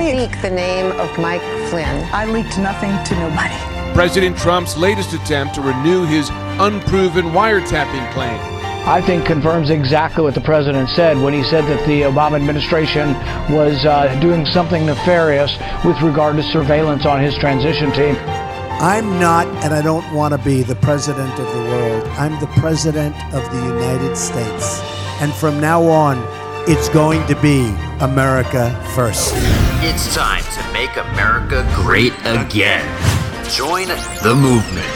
you Let me- leak the name of Mike Flynn? I leaked nothing to nobody. President Trump's latest attempt to renew his unproven wiretapping claim. I think confirms exactly what the president said when he said that the Obama administration was uh, doing something nefarious with regard to surveillance on his transition team. I'm not, and I don't want to be, the president of the world. I'm the president of the United States. And from now on, it's going to be America first. It's time to make America great again. Join the movement.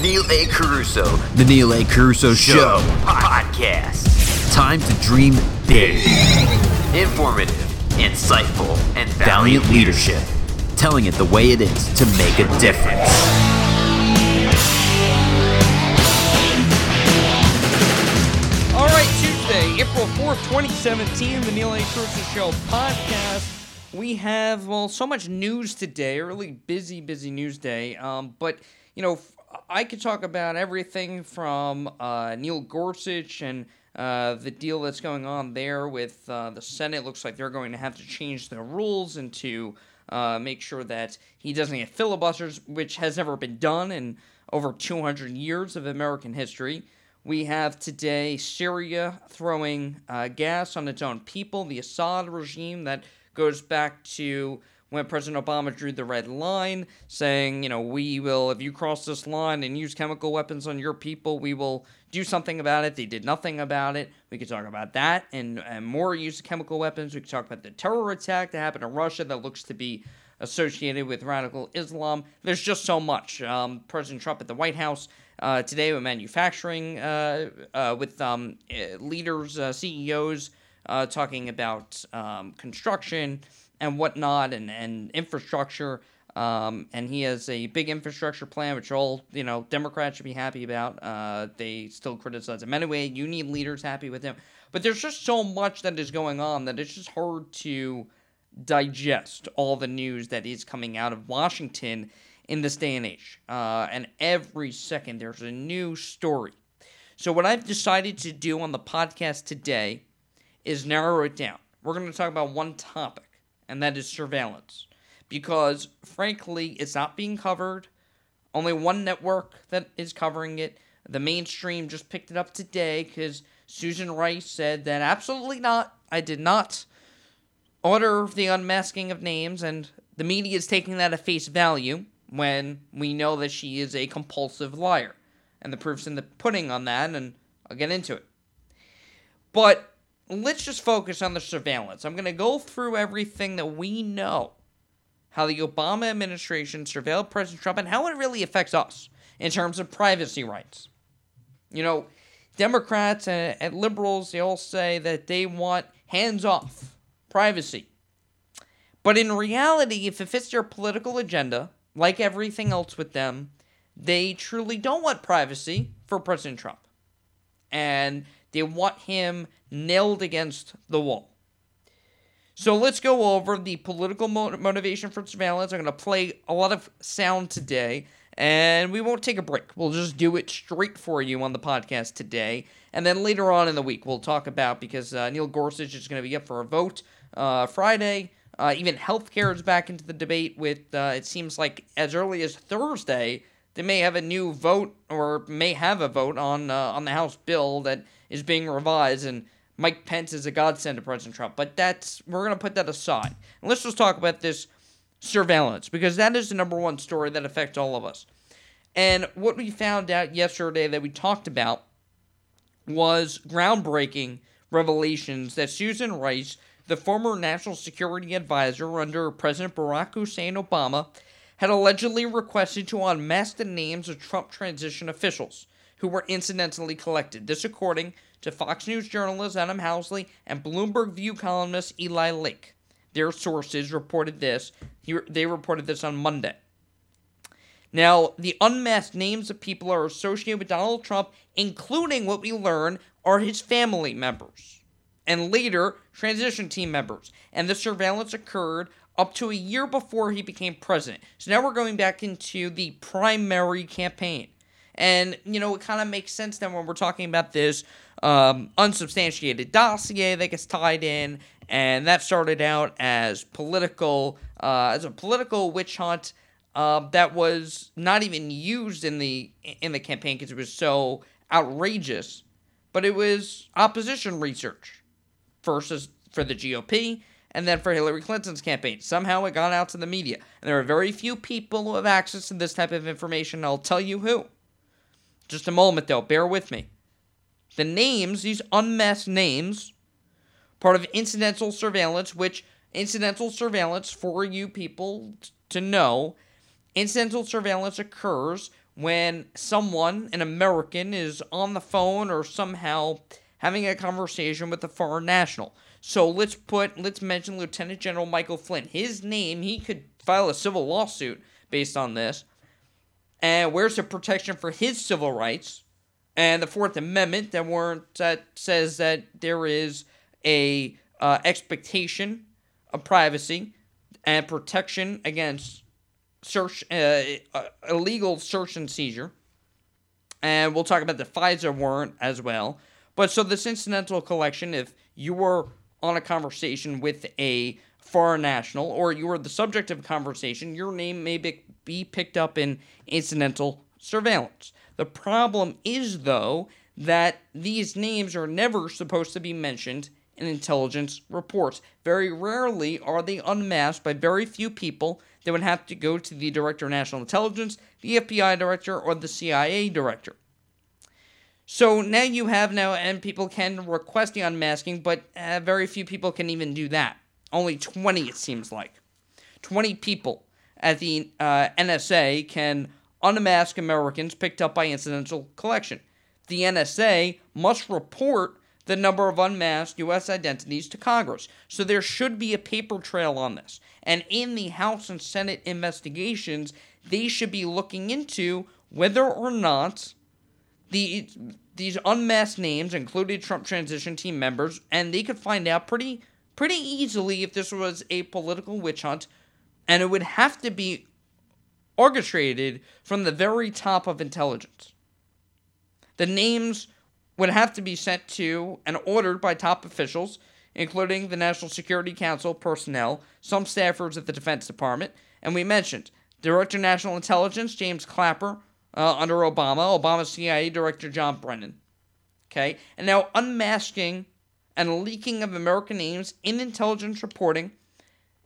Neil A. Carousso, The Neil A. Carousso Show, podcast. Time to dream big. Informative, insightful, and valiant leadership. Telling it the way it is to make a difference. All right, Tuesday, April 4th, 2017, the Neil A. Carousso Show podcast. We have, well, so much news today, a really busy, busy news day. Um, but, you know, I could talk about everything from uh, Neil Gorsuch and uh, the deal that's going on there with uh, the Senate. Looks like they're going to have to change the rules and to uh, make sure that he doesn't get filibusters, which has never been done in over 200 years of American history. We have today Syria throwing uh, gas on its own people, the Assad regime that goes back to when President Obama drew the red line, saying, you know, we will, if you cross this line and use chemical weapons on your people, we will do something about it. They did nothing about it. We could talk about that and, and more use of chemical weapons. We could talk about the terror attack that happened in Russia that looks to be associated with radical Islam. There's just so much. Um, President Trump at the White House uh, today with manufacturing, uh, uh, with um, uh, leaders, uh, CEOs uh, talking about um, construction and whatnot and, and infrastructure. Um, and he has a big infrastructure plan, which all you know Democrats should be happy about. Uh, they still criticize him anyway. You need leaders happy with him, but there's just so much that is going on that it's just hard to digest all the news that is coming out of Washington in this day and age. Uh, and every second there's a new story. So, what I've decided to do on the podcast today is narrow it down. We're going to talk about one topic, and that is surveillance. Because, frankly, it's not being covered. Only one network that is covering it. The mainstream just picked it up today because Susan Rice said that absolutely not. I did not order the unmasking of names, and the media is taking that at face value when we know that she is a compulsive liar. And the proof's in the pudding on that, and I'll get into it. But let's just focus on the surveillance. I'm going to go through everything that we know how the Obama administration surveilled President Trump and how it really affects us in terms of privacy rights. You know, Democrats and, and liberals, they all say that they want hands off privacy. But in reality, if it fits their political agenda, like everything else with them, they truly don't want privacy for President Trump. And they want him nailed against the wall. So let's go over the political mo- motivation for surveillance. I'm going to play a lot of sound today, and we won't take a break. We'll just do it straight for you on the podcast today. And then later on in the week, we'll talk about because uh, Neil Gorsuch is going to be up for a vote uh, Friday. Uh, even healthcare is back into the debate with, uh, it seems like as early as Thursday, they may have a new vote or may have a vote on uh, on the House bill that is being revised, and Mike Pence is a godsend to President Trump. But that's we're gonna put that aside. And let's just talk about this surveillance because that is the number one story that affects all of us. And what we found out yesterday that we talked about was groundbreaking revelations that Susan Rice, the former national security advisor under President Barack Hussein Obama, had allegedly requested to unmask the names of Trump transition officials who were incidentally collected. This, according to Fox News journalist Adam Housley and Bloomberg View columnist Eli Lake. Their sources reported this. They reported this on Monday. Now, the unmasked names of people are associated with Donald Trump, including what we learn are his family members. and later transition team members. And the surveillance occurred up to a year before he became president. So now we're going back into the primary campaign. And, you know, it kind of makes sense then when we're talking about this um, unsubstantiated dossier that gets tied in. And that started out as political, uh, as a political witch hunt uh, that was not even used in the in the campaign because it was so outrageous. But it was opposition research, first as for the GOP, and then for Hillary Clinton's campaign. Somehow it got out to the media. And there are very few people who have access to this type of information. I'll tell you who. Just a moment, though. Bear with me. The names, these unmasked names, part of incidental surveillance, which incidental surveillance, for you people to know, incidental surveillance occurs when someone, an American, is on the phone or somehow having a conversation with a foreign national. So let's put, let's mention Lieutenant General Michael Flynn. His name, he could file a civil lawsuit based on this. And where's the protection for his civil rights? And the Fourth Amendment that weren't that says that there is a uh, expectation of privacy and protection against search uh, uh, illegal search and seizure. And we'll talk about the FISA warrant as well. But so this incidental collection, if you were on a conversation with a foreign national or you were the subject of a conversation, your name may be picked up in incidental surveillance. The problem is, though, that these names are never supposed to be mentioned in intelligence reports. Very rarely are they unmasked by very few people that would have to go to the Director of National Intelligence, the FBI Director, or the CIA Director. So now you have now, and people can request the unmasking, but uh, very few people can even do that. Only 20, it seems like. 20 people at the uh, NSA can unmask Americans picked up by incidental collection. The NSA must report the number of unmasked U.S. identities to Congress. So there should be a paper trail on this. And in the House and Senate investigations, they should be looking into whether or not the these unmasked names included Trump transition team members, and they could find out pretty pretty easily if this was a political witch hunt and it would have to be orchestrated from the very top of intelligence. The names would have to be sent to and ordered by top officials, including the National Security Council personnel, some staffers at the Defense Department, and we mentioned Director of National Intelligence James Clapper uh, under Obama, Obama CIA Director John Brennan. Okay, and now unmasking and leaking of American names in intelligence reporting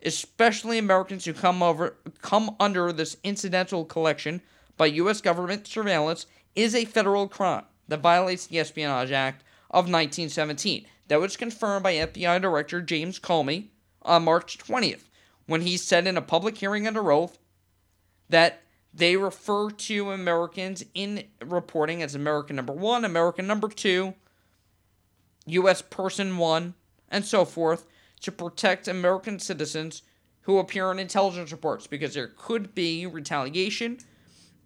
especially Americans who come over come under this incidental collection by US government surveillance is a federal crime that violates the Espionage Act of 1917. That was confirmed by FBI Director James Comey on March 20th when he said in a public hearing under oath that they refer to Americans in reporting as American number 1, American number 2, US person 1, and so forth to protect American citizens who appear in intelligence reports because there could be retaliation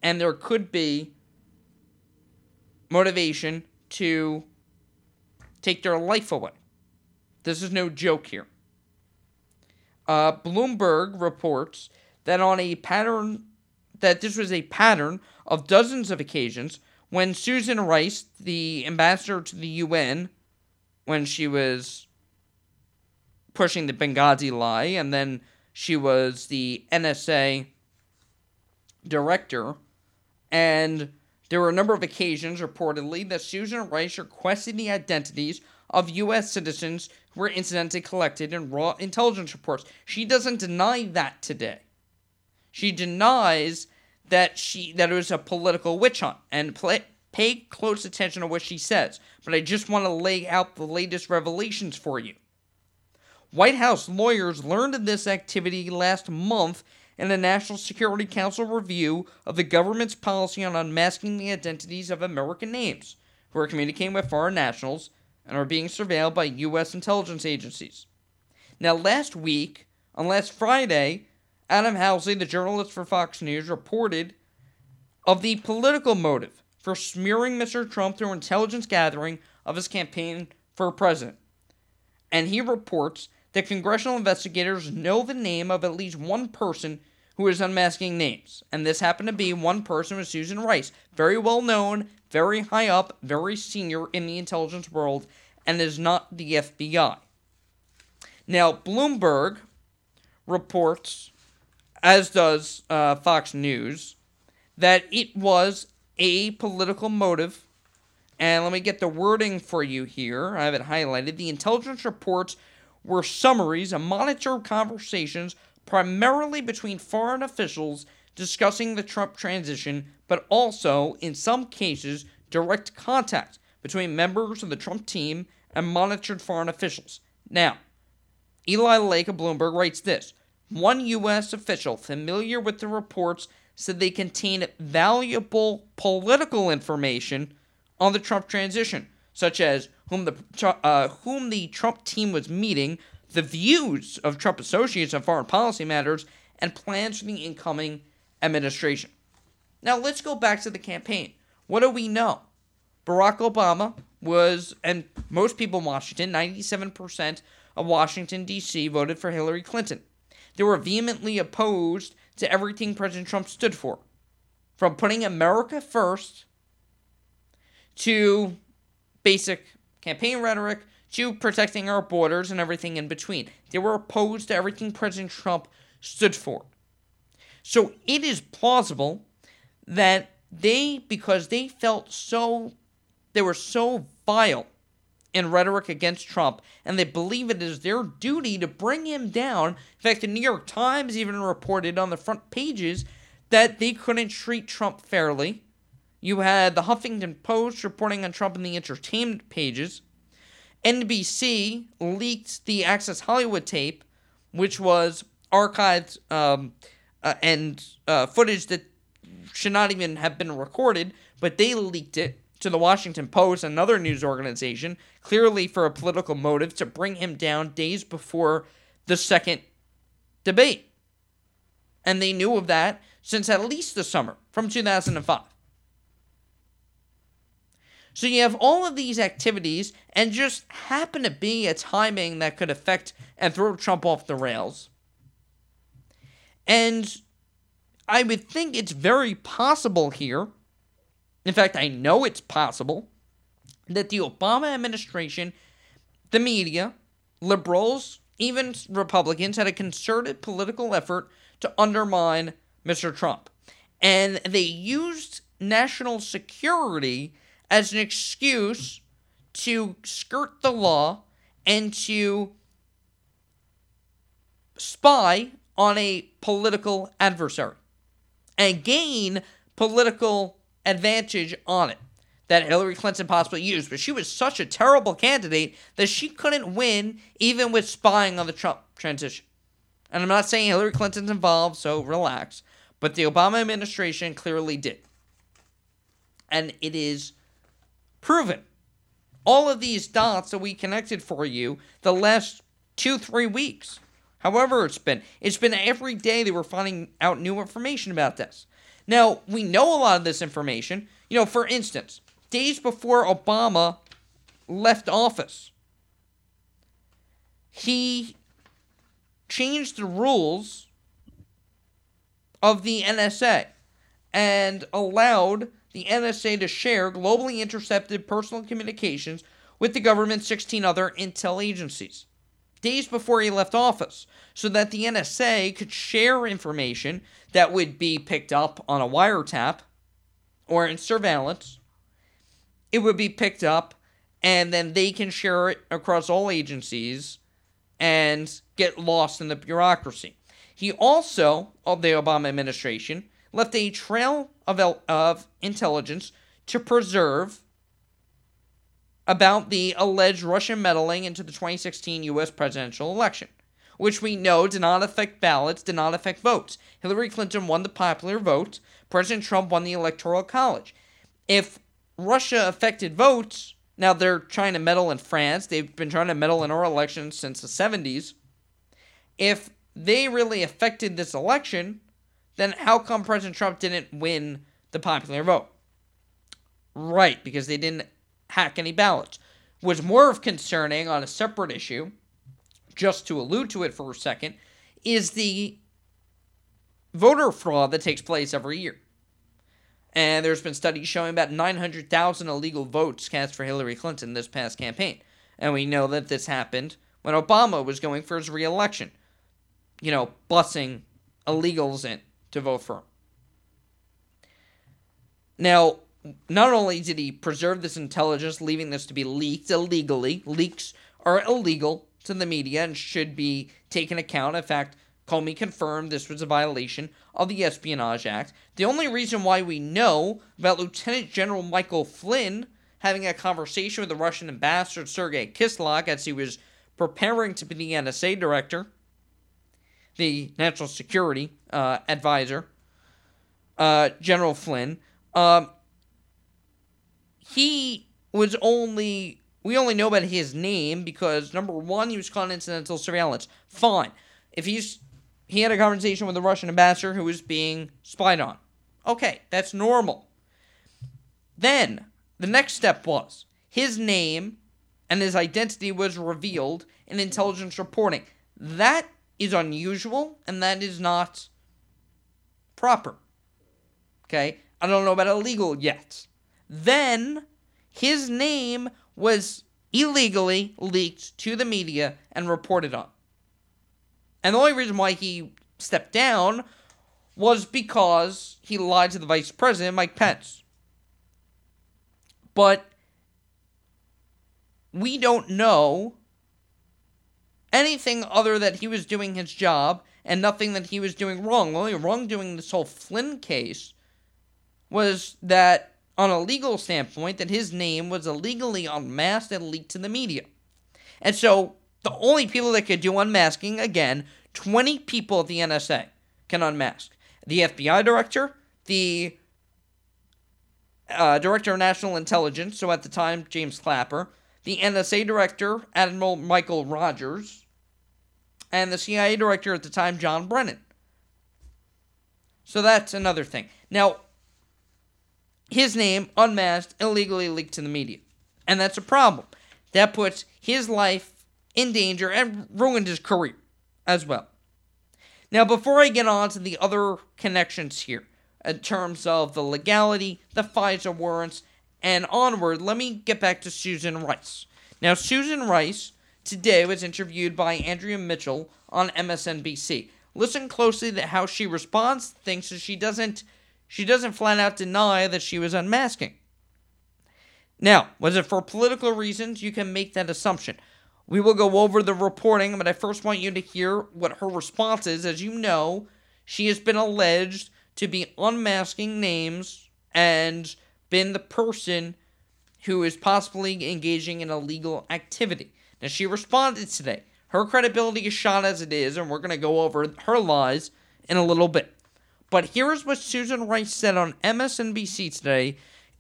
and there could be motivation to take their life away. This is no joke here. Uh, Bloomberg reports that on a pattern that this was a pattern of dozens of occasions when Susan Rice, the ambassador to the UN, when she was pushing the Benghazi lie, and then she was the NSA director. And there were a number of occasions, reportedly, that Susan Rice requested the identities of U.S. citizens who were incidentally collected in raw intelligence reports. She doesn't deny that today. She denies that she that it was a political witch hunt and play, pay close attention to what she says. But I just want to lay out the latest revelations for you. White House lawyers learned of this activity last month in a National Security Council review of the government's policy on unmasking the identities of American names who are communicating with foreign nationals and are being surveilled by U.S. intelligence agencies. Now, last week, on last Friday, Adam Housley, the journalist for Fox News, reported of the political motive for smearing Mr. Trump through intelligence gathering of his campaign for president. and he reports that congressional investigators know the name of at least one person who is unmasking names. And this happened to be one person was Susan Rice, very well known, very high up, very senior in the intelligence world, and is not the FBI. Now, Bloomberg reports, as does uh, Fox News, that it was a political motive. And let me get the wording for you here. I have it highlighted. The intelligence reports were summaries of monitored conversations primarily between foreign officials discussing the Trump transition, but also, in some cases, direct contact between members of the Trump team and monitored foreign officials. Now, Eli Lake of Bloomberg writes this One U.S. official familiar with the reports said they contain valuable political information on the Trump transition, such as whom the, uh, whom the Trump team was meeting, the views of Trump associates on foreign policy matters, and plans for the incoming administration. Now, let's go back to the campaign. What do we know? Barack Obama was, and most people in Washington, 97% of Washington, D.C., voted for Hillary Clinton. They were vehemently opposed to everything President Trump stood for, from putting America first to basic campaign rhetoric to protecting our borders and everything in between. They were opposed to everything President Trump stood for. So it is plausible that they, because they felt so, they were so vile in rhetoric against Trump, and they believe it is their duty to bring him down. In fact, the New York Times even reported on the front pages that they couldn't treat Trump fairly. You had the Huffington Post reporting on Trump in the entertainment pages. NBC leaked the Access Hollywood tape, which was archived um, uh, and uh, footage that should not even have been recorded, but they leaked it to the Washington Post, another news organization, clearly for a political motive to bring him down days before the second debate. And they knew of that since at least the summer from 2005. So you have all of these activities, and just happen to be a timing that could affect and throw Trump off the rails. And I would think it's very possible here in fact, I know it's possible that the Obama administration, the media, liberals, even Republicans had a concerted political effort to undermine Mr. Trump. And they used national security as an excuse to skirt the law and to spy on a political adversary and gain political advantage on it that Hillary Clinton possibly used, but she was such a terrible candidate that she couldn't win even with spying on the Trump transition. And I'm not saying Hillary Clinton's involved, so relax, but the Obama administration clearly did. And it is proven. All of these dots that we connected for you the last two, three weeks, however it's been, it's been every day they were finding out new information about this. Now, we know a lot of this information. You know, for instance, days before Obama left office, he changed the rules of the NSA and allowed the NSA to share globally intercepted personal communications with the government's 16 other intel agencies days before he left office so that the NSA could share information that would be picked up on a wiretap or in surveillance. It would be picked up and then they can share it across all agencies and get lost in the bureaucracy. He also, of the Obama administration, left a trail of, of intelligence to preserve about the alleged Russian meddling into the 2016 U.S. presidential election, which we know did not affect ballots, did not affect votes. Hillary Clinton won the popular vote, President Trump won the Electoral College. If Russia affected votes, now they're trying to meddle in France, they've been trying to meddle in our elections since the 70s. If they really affected this election, then how come President Trump didn't win the popular vote? Right, because they didn't hack any ballots. What's more of concerning on a separate issue just to allude to it for a second, is the voter fraud that takes place every year. And there's been studies showing about 900,000 illegal votes cast for Hillary Clinton this past campaign. And we know that this happened when Obama was going for his reelection. You know, busing illegals in to vote for him. Now, not only did he preserve this intelligence, leaving this to be leaked illegally, leaks are illegal to the media and should be taken account. In fact, Comey confirmed this was a violation of the Espionage Act. The only reason why we know about Lieutenant General Michael Flynn having a conversation with the Russian ambassador Sergei Kislyak as he was preparing to be the NSA director, the national security uh, advisor, uh, General Flynn. Um, he was only we only know about his name because number one, he was caught in incidental surveillance. Fine. If he's he had a conversation with the Russian ambassador who was being spied on. Okay, that's normal. Then the next step was his name and his identity was revealed in intelligence reporting. That is unusual and that is not proper. Okay? I don't know about illegal yet. Then his name was illegally leaked to the media and reported on. And the only reason why he stepped down was because he lied to the vice president, Mike Pence. But we don't know anything other that he was doing his job and nothing that he was doing wrong. The only wrongdoing in this whole Flynn case was that, on a legal standpoint, that his name was illegally unmasked and leaked to the media. And so the only people that could do unmasking, again, 20 people at the NSA can unmask. The FBI director, the uh, director of national intelligence, so at the time, James Clapper, the NSA director, Admiral Michael Rogers, and the CIA director at the time, John Brennan. So that's another thing. Now, his name, unmasked, illegally leaked to the media. And that's a problem. That puts his life in danger and ruined his career as well. Now, before I get on to the other connections here, in terms of the legality, the FISA warrants, and onward, let me get back to Susan Rice. Now, Susan Rice today was interviewed by Andrea Mitchell on MSNBC. Listen closely to how she responds to things so she doesn't she doesn't flat out deny that she was unmasking. Now, was it for political reasons? You can make that assumption. We will go over the reporting, but I first want you to hear what her response is. As you know, she has been alleged to be unmasking names and been the person who is possibly engaging in illegal activity. Now, she responded today. Her credibility is shot as it is, and we're going to go over her lies in a little bit. But here's what Susan Rice said on MSNBC today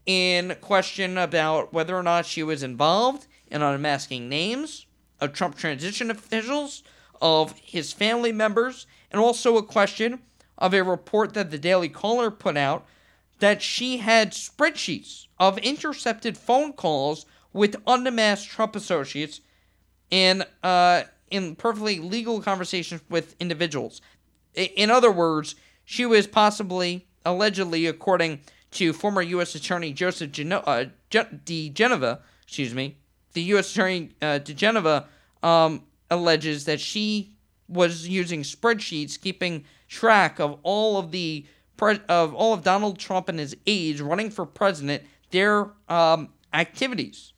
in question about whether or not she was involved in unmasking names of Trump transition officials, of his family members, and also a question of a report that the Daily Caller put out that she had spreadsheets of intercepted phone calls with unmasked Trump associates in uh, in perfectly legal conversations with individuals. In other words, she was possibly, allegedly, according to former U.S. Attorney Joseph Geno- uh, diGenova, excuse me, the U.S. Attorney uh, diGenova um, alleges that she was using spreadsheets keeping track of all of the pre- of all of Donald Trump and his aides running for president, their um, activities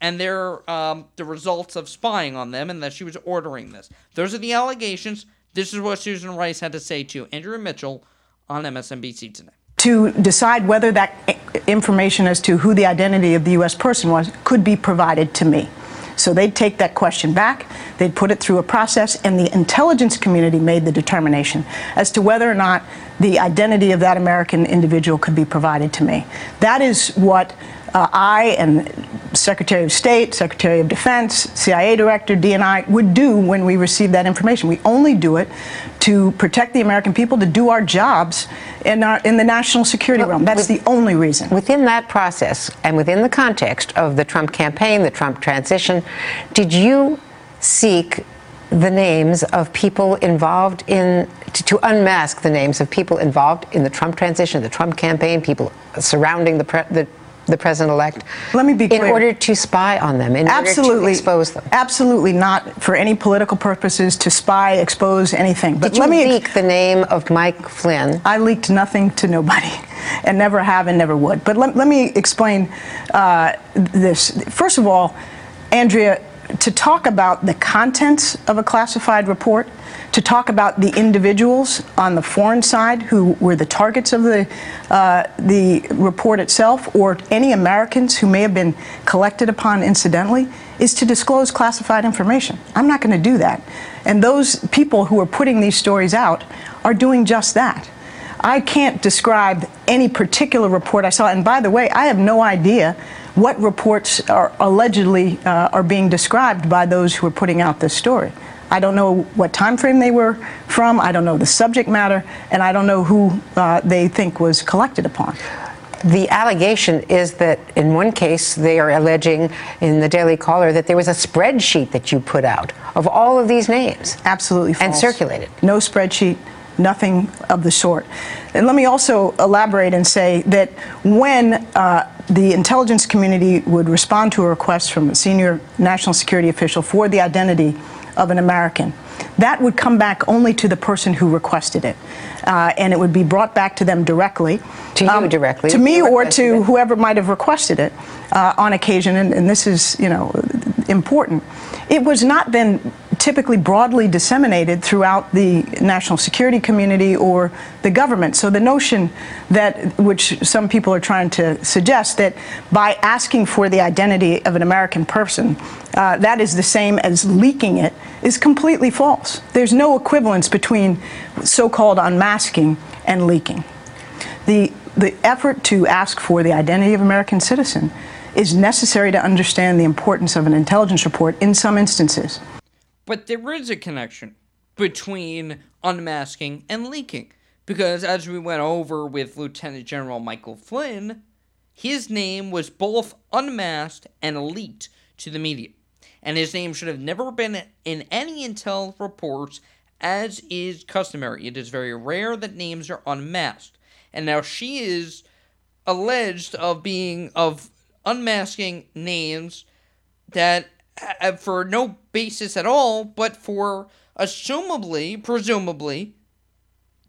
and their um, the results of spying on them, and that she was ordering this. Those are the allegations. This is what Susan Rice had to say to Andrew Mitchell on MSNBC today. To decide whether that information as to who the identity of the U.S. person was could be provided to me. So they'd take that question back, they'd put it through a process, and the intelligence community made the determination as to whether or not the identity of that American individual could be provided to me. That is what uh, I and Secretary of State, Secretary of Defense, CIA Director, DNI would do when we receive that information. We only do it to protect the American people, to do our jobs in, our, in the national security well, realm. That's with, the only reason. Within that process and within the context of the Trump campaign, the Trump transition, did you seek the names of people involved in, to, to, unmask the names of people involved in the Trump transition, the Trump campaign, people surrounding the, pre, the the president-elect. Let me be clear. In order to spy on them, in absolutely, order to expose them. Absolutely not for any political purposes to spy, expose anything. But Did let me leak the name of Mike Flynn? I leaked nothing to nobody, and never have and never would. But let, let me explain uh, this. First of all, Andrea, to talk about the contents of a classified report to talk about the individuals on the foreign side who were the targets of the, uh, the report itself or any Americans who may have been collected upon incidentally is to disclose classified information. I'm not going to do that. And those people who are putting these stories out are doing just that. I can't describe any particular report I saw. And by the way, I have no idea what reports are allegedly uh, are being described by those who are putting out this story. I don't know what time frame they were from. I don't know the subject matter, and I don't know who uh, they think was collected upon. The allegation is that in one case they are alleging in the Daily Caller that there was a spreadsheet that you put out of all of these names. Absolutely false. And circulated. No spreadsheet, nothing of the sort. And let me also elaborate and say that when uh, the intelligence community would respond to a request from a senior national security official for the identity of an American. That would come back only to the person who requested it, uh, and it would be brought back to them directly. To you um, directly? To me or to it. whoever might have requested it uh, on occasion, and, and this is, you know, important. It was not then typically broadly disseminated throughout the national security community or the government. So the notion that, which some people are trying to suggest, that by asking for the identity of an American person, uh, that is the same as leaking it, is completely false. There's no equivalence between so-called unmasking and leaking. The the effort to ask for the identity of American citizen is necessary to understand the importance of an intelligence report in some instances. But there is a connection between unmasking and leaking. Because as we went over with Lieutenant General Michael Flynn, his name was both unmasked and leaked to the media. And his name should have never been in any intel reports, as is customary. It is very rare that names are unmasked. And now she is alleged of being of unmasking names that Uh, for no basis at all, but for assumably, presumably,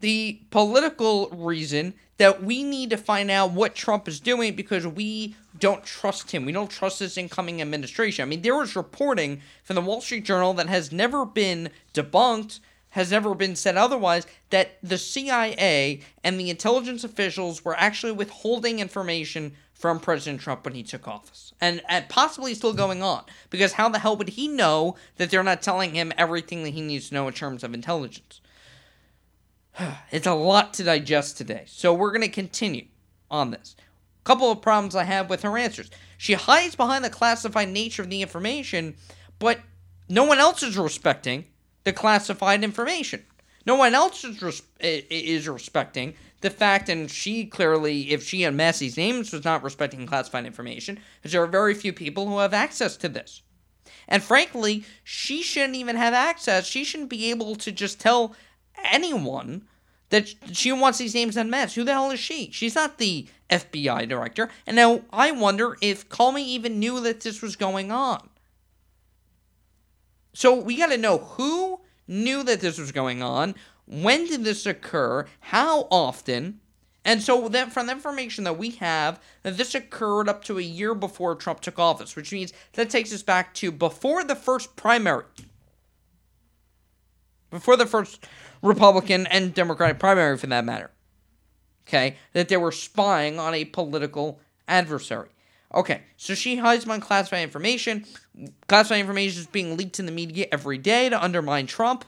the political reason that we need to find out what Trump is doing because we don't trust him. We don't trust this incoming administration. I mean, there was reporting from the Wall Street Journal that has never been debunked, has never been said otherwise, that the CIA and the intelligence officials were actually withholding information from President Trump when he took office. And, and possibly still going on. Because how the hell would he know that they're not telling him everything that he needs to know in terms of intelligence? It's a lot to digest today. So we're going to continue on this. A couple of problems I have with her answers. She hides behind the classified nature of the information, but no one else is respecting the classified information. No one else is, res- is respecting the fact, and she clearly, if she and Massey's names was not respecting classified information, because there are very few people who have access to this. And frankly, she shouldn't even have access. She shouldn't be able to just tell anyone that she wants these names unmasked. Who the hell is she? She's not the FBI director. And now I wonder if Comey even knew that this was going on. So we got to know who knew that this was going on, when did this occur? How often? And so then from the information that we have, that this occurred up to a year before Trump took office, which means that takes us back to before the first primary. Before the first Republican and Democratic primary for that matter. Okay? That they were spying on a political adversary. Okay, so she hides my classified information. Classified information is being leaked in the media every day to undermine Trump.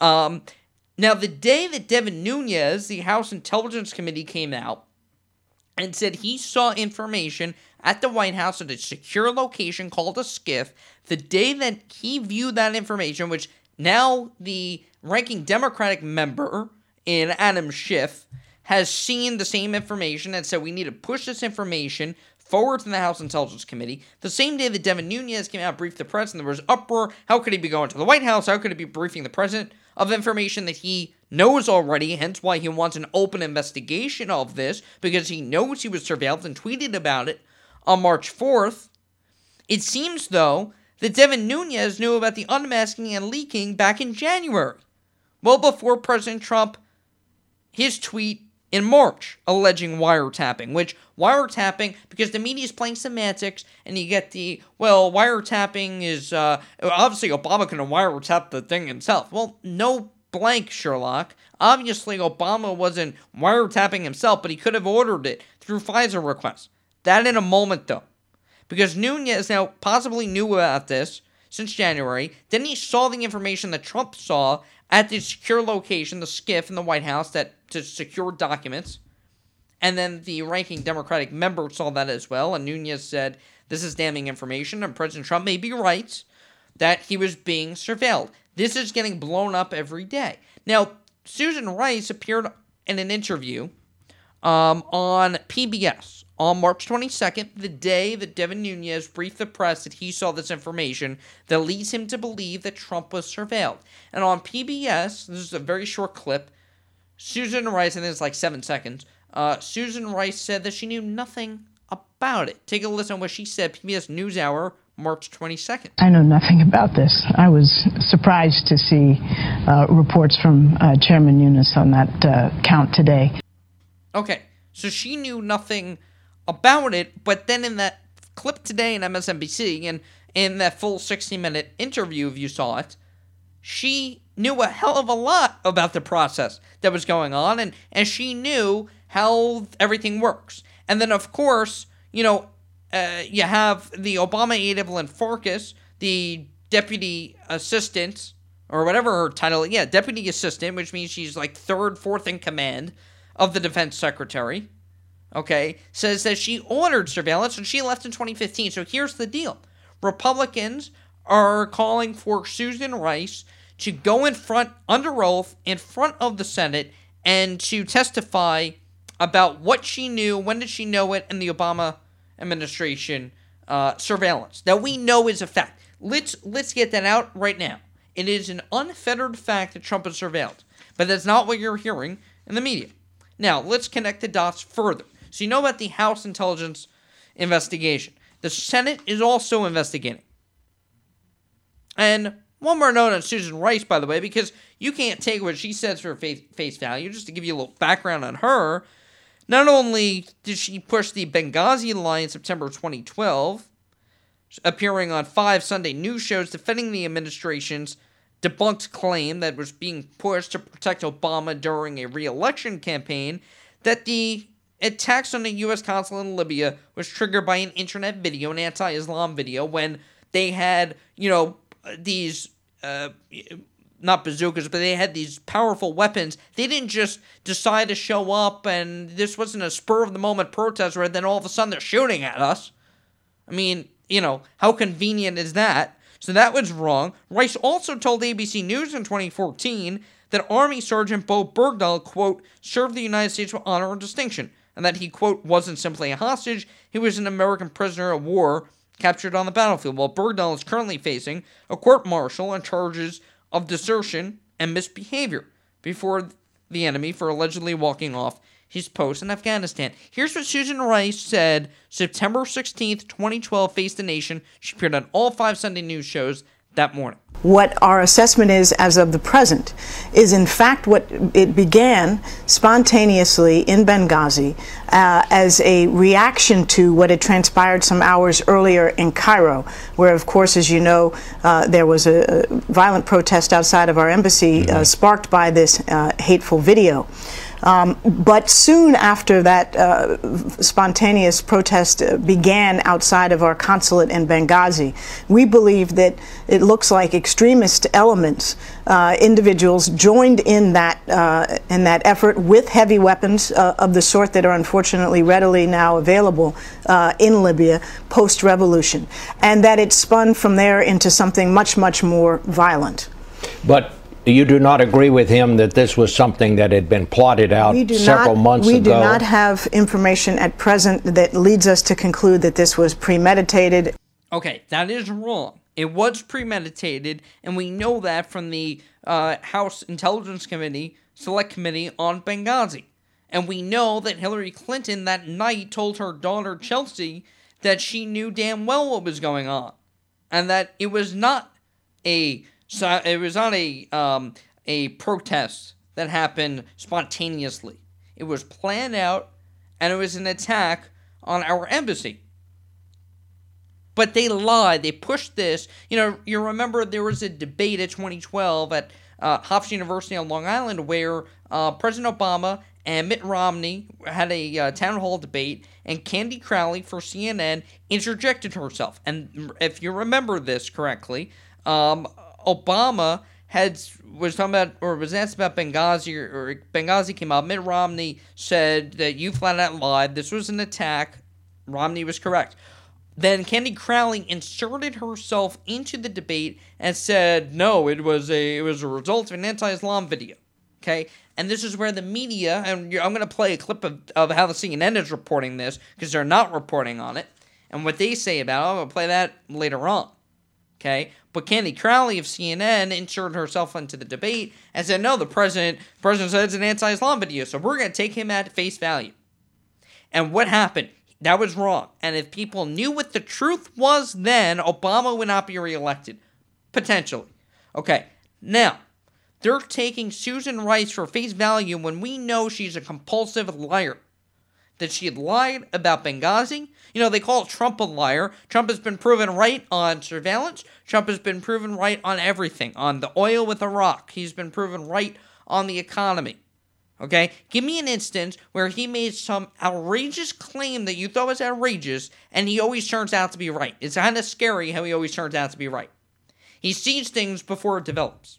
Um, now, the day that Devin Nunes, the House Intelligence Committee, came out and said he saw information at the White House at a secure location called a SCIF, the day that he viewed that information, which now the ranking Democratic member in Adam Schiff has seen the same information and said we need to push this information forward to the House Intelligence Committee. The same day that Devin Nunes came out, briefed the press, and there was uproar. How could he be going to the White House? How could he be briefing the president of information that he knows already? Hence why he wants an open investigation of this, because he knows he was surveilled and tweeted about it on March 4th. It seems, though, that Devin Nunes knew about the unmasking and leaking back in January, well before President Trump, his tweet in March alleging wiretapping, which wiretapping, because the media is playing semantics, and you get the, well, wiretapping is, uh, obviously Obama can wiretap the thing himself. Well, no blank, Sherlock. Obviously, Obama wasn't wiretapping himself, but he could have ordered it through FISA requests. That in a moment, though. Because Nunes now possibly knew about this since January. Then he saw the information that Trump saw at the secure location, the SCIF in the White House, that to secure documents. And then the ranking Democratic member saw that as well. And Nunes said, This is damning information. And President Trump may be right that he was being surveilled. This is getting blown up every day. Now, Susan Rice appeared in an interview um, on PBS on March 22nd, the day that Devin Nunes briefed the press that he saw this information that leads him to believe that Trump was surveilled. And on PBS, this is a very short clip, Susan Rice, think it's like seven seconds, uh, Susan Rice said that she knew nothing about it. Take a listen to what she said, PBS NewsHour, March 22nd. I know nothing about this. I was surprised to see uh, reports from uh, Chairman Nunes on that uh, count today. Okay, so she knew nothing about it, but then in that clip today in MSNBC and in that full 60 minute interview, if you saw it, she knew a hell of a lot about the process that was going on and, and she knew how everything works. And then, of course, you know, uh, you have the Obama aide Evelyn Farkas, the deputy assistant, or whatever her title, yeah, deputy assistant, which means she's like third, fourth in command of the defense secretary okay, says that she ordered surveillance and she left in 2015. So here's the deal Republicans are calling for Susan Rice to go in front, under oath, in front of the Senate and to testify about what she knew, when did she know it, and the Obama administration uh, surveillance that we know is a fact. Let's let's get that out right now. It is an unfettered fact that Trump is surveilled, but that's not what you're hearing in the media. Now let's connect the dots further. So you know about the House intelligence investigation. The Senate is also investigating. And one more note on Susan Rice, by the way, because you can't take what she says for face, value. Just to give you a little background on her, not only did she push the Benghazi lie in September 2012, appearing on five Sunday news shows defending the administration's debunked claim that was being pushed to protect Obama during a re election campaign, that the attacks on the U.S. consulate in Libya was triggered by an internet video, an anti-Islam video, when they had, you know, these, uh, not bazookas, but they had these powerful weapons. They didn't just decide to show up, and this wasn't a spur of the moment protest where then all of a sudden they're shooting at us. I mean, you know, how convenient is that? So that was wrong. Rice also told ABC News in 2014 that Army Sergeant Bo Bergdahl, quote, served the United States with honor and distinction and that he, quote, wasn't simply a hostage, he was an American prisoner of war captured on the battlefield, while Bergdahl is currently facing a court martial on charges of desertion and misbehavior before the enemy for allegedly walking off his post in Afghanistan. Here's what Susan Rice said September 16th, 2012, Face the Nation. She appeared on all five Sunday news shows that morning. What our assessment is as of the present is, in fact, what it began spontaneously in Benghazi uh, as a reaction to what had transpired some hours earlier in Cairo, where, of course, as you know, uh, there was a, a, violent protest outside of our embassy uh, sparked by this uh, hateful video. Um, but soon after that uh, spontaneous protest uh, began outside of our consulate in Benghazi, we believe that it looks like extremist elements, uh, individuals, joined in that uh, in that effort with heavy weapons uh, of the sort that are unfortunately readily now available uh, in Libya post-revolution, and that it spun from there into something much, much more violent. But You do not agree with him that this was something that had been plotted out We do several not, months we ago? We do not have information at present that leads us to conclude that this was premeditated. Okay, that is wrong. It was premeditated, and we know that from the uh, House Intelligence Committee Select Committee on Benghazi. And we know that Hillary Clinton that night told her daughter Chelsea that she knew damn well what was going on, and that it was not a so it was not a um, a protest that happened spontaneously. It was planned out, and it was an attack on our embassy. But they lied. They pushed this. You know, you remember there was a debate at 2012 at uh, Hofstra University on Long Island where uh, President Obama and Mitt Romney had a uh, town hall debate, and Candy Crowley for CNN interjected herself. And if you remember this correctly, um, Obama had was talking about or was asked about Benghazi or, or Benghazi came out. Mitt Romney said that you flat out lied. This was an attack. Romney was correct. Then Candy Crowley inserted herself into the debate and said, "No, it was a it was a result of an anti-Islam video." Okay, and this is where the media and I'm going to play a clip of, of how the CNN is reporting this because they're not reporting on it and what they say about it. To play that later on. Okay, but Candy Crowley of CNN inserted herself into the debate and said, "No, the president president said it's an anti-Islam video, so we're going to take him at face value." And what happened? That was wrong. And if people knew what the truth was then, Obama would not be reelected. Potentially. Okay, now, they're taking Susan Rice for face value when we know she's a compulsive liar. That she had lied about Benghazi. You know, they call Trump a liar. Trump has been proven right on surveillance. Trump has been proven right on everything. On the oil with Iraq. He's been proven right on the economy. Okay? Give me an instance where he made some outrageous claim that you thought was outrageous, and he always turns out to be right. It's kind of scary how he always turns out to be right. He sees things before it develops.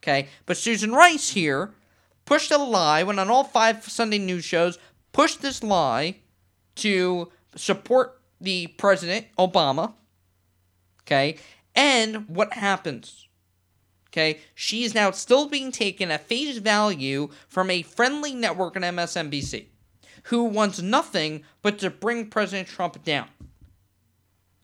Okay? But Susan Rice here pushed a lie, went on all five Sunday news shows, pushed this lie to support the president, Obama. Okay? And what happens? Okay, she is now still being taken at face value from a friendly network on MSNBC, who wants nothing but to bring President Trump down.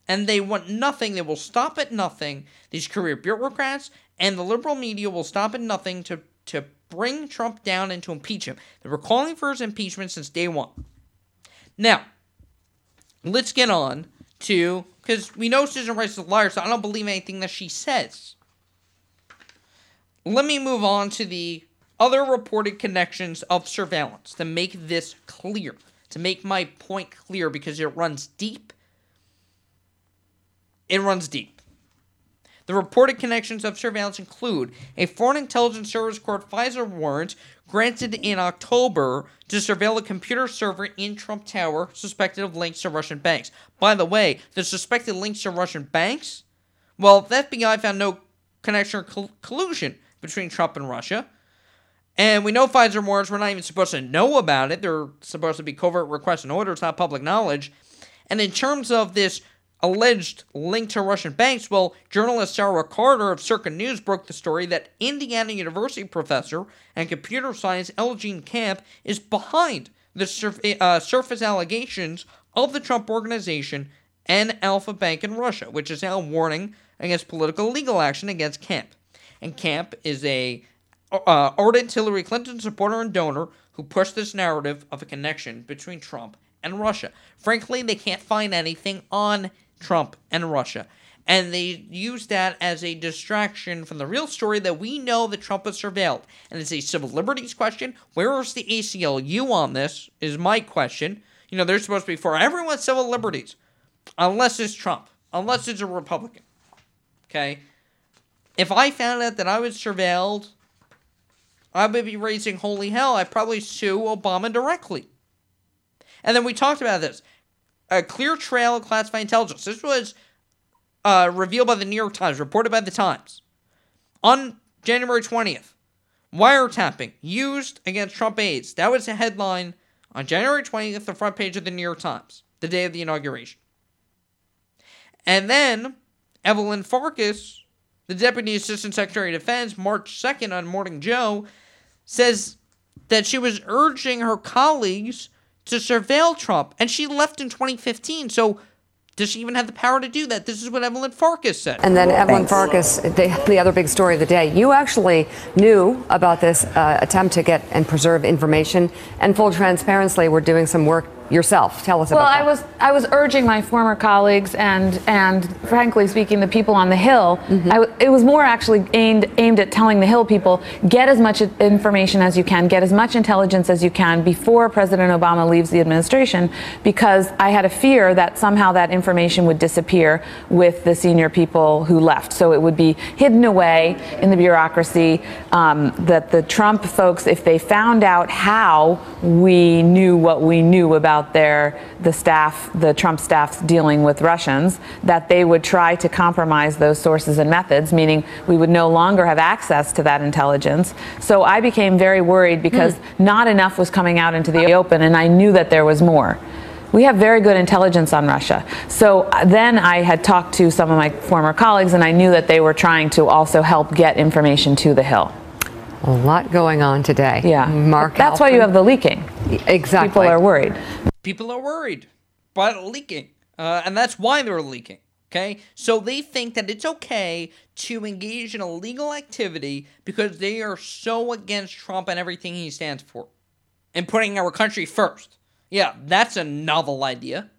And they want nothing, they will stop at nothing. These career bureaucrats and the liberal media will stop at nothing to, to bring Trump down and to impeach him. They were calling for his impeachment since day one. Now, let's get on to, because we know Susan Rice is a liar, so I don't believe anything that she says let me move on to the other reported connections of surveillance to make this clear, to make my point clear because it runs deep. It runs deep. The reported connections of surveillance include a Foreign Intelligence Service Court FISA warrant granted in October to surveil a computer server in Trump Tower suspected of links to Russian banks. By the way, the suspected links to Russian banks, well, the FBI found no connection or col- collusion between Trump and Russia. And we know FISA warrants, we're not even supposed to know about it. They're supposed to be covert requests and orders, not public knowledge. And in terms of this alleged link to Russian banks, well, journalist Sarah Carter of Circa News broke the story that Indiana University professor and computer science L. Jean Camp is behind the surf- uh, surface allegations of the Trump organization and Alfa Bank in Russia, which is now warning against political legal action against Camp. And Camp is a uh, ardent Hillary Clinton supporter and donor who pushed this narrative of a connection between Trump and Russia. Frankly, they can't find anything on Trump and Russia. And they use that as a distraction from the real story that we know that Trump is surveilled. And it's a civil liberties question. Where is the ACLU on this? Is my question. You know, they're supposed to be for everyone's civil liberties, unless it's Trump, unless it's a Republican. Okay? if I found out that I was surveilled, I would be raising holy hell. I'd probably sue Obama directly. And then we talked about this a clear trail of classified intelligence. This was uh, revealed by the New York Times, reported by the Times. On January 20th, wiretapping used against Trump aides. That was a headline on January 20th, the front page of the New York Times, the day of the inauguration. And then Evelyn Farkas the Deputy Assistant Secretary of Defense, March 2nd on Morning Joe, says that she was urging her colleagues to surveil Trump, and she left in 2015. So does she even have the power to do that? This is what Evelyn Farkas said. And then Evelyn Farkas, the, the other big story of the day. You actually knew about this uh, attempt to get and preserve information, and full transparency, we're doing some work yourself. Tell us well, about. Well, I was I was urging my former colleagues and and frankly speaking, the people on the Hill. Mm-hmm. it was more actually aimed aimed at telling the Hill people get as much information as you can, get as much intelligence as you can before President Obama leaves the administration, because I had a fear that somehow that information would disappear with the senior people who left. So it would be hidden away in the bureaucracy. Um, that the Trump folks, if they found out how we knew what we knew about about their the staff, the Trump staff dealing with Russians, that they would try to compromise those sources and methods, meaning we would no longer have access to that intelligence. So I became very worried because mm. not enough was coming out into the open, and I knew that there was more. We have very good intelligence on Russia. So uh, then I had talked to some of my former colleagues, and I knew that they were trying to also help get information to the Hill. A lot going on today. Yeah. Mark. That's why you have the leaking. Exactly. People are worried. People are worried about leaking. Uh, and that's why they're leaking. Okay? So they think that it's okay to engage in illegal activity because they are so against Trump and everything he stands for and putting our country first. Yeah, that's a novel idea.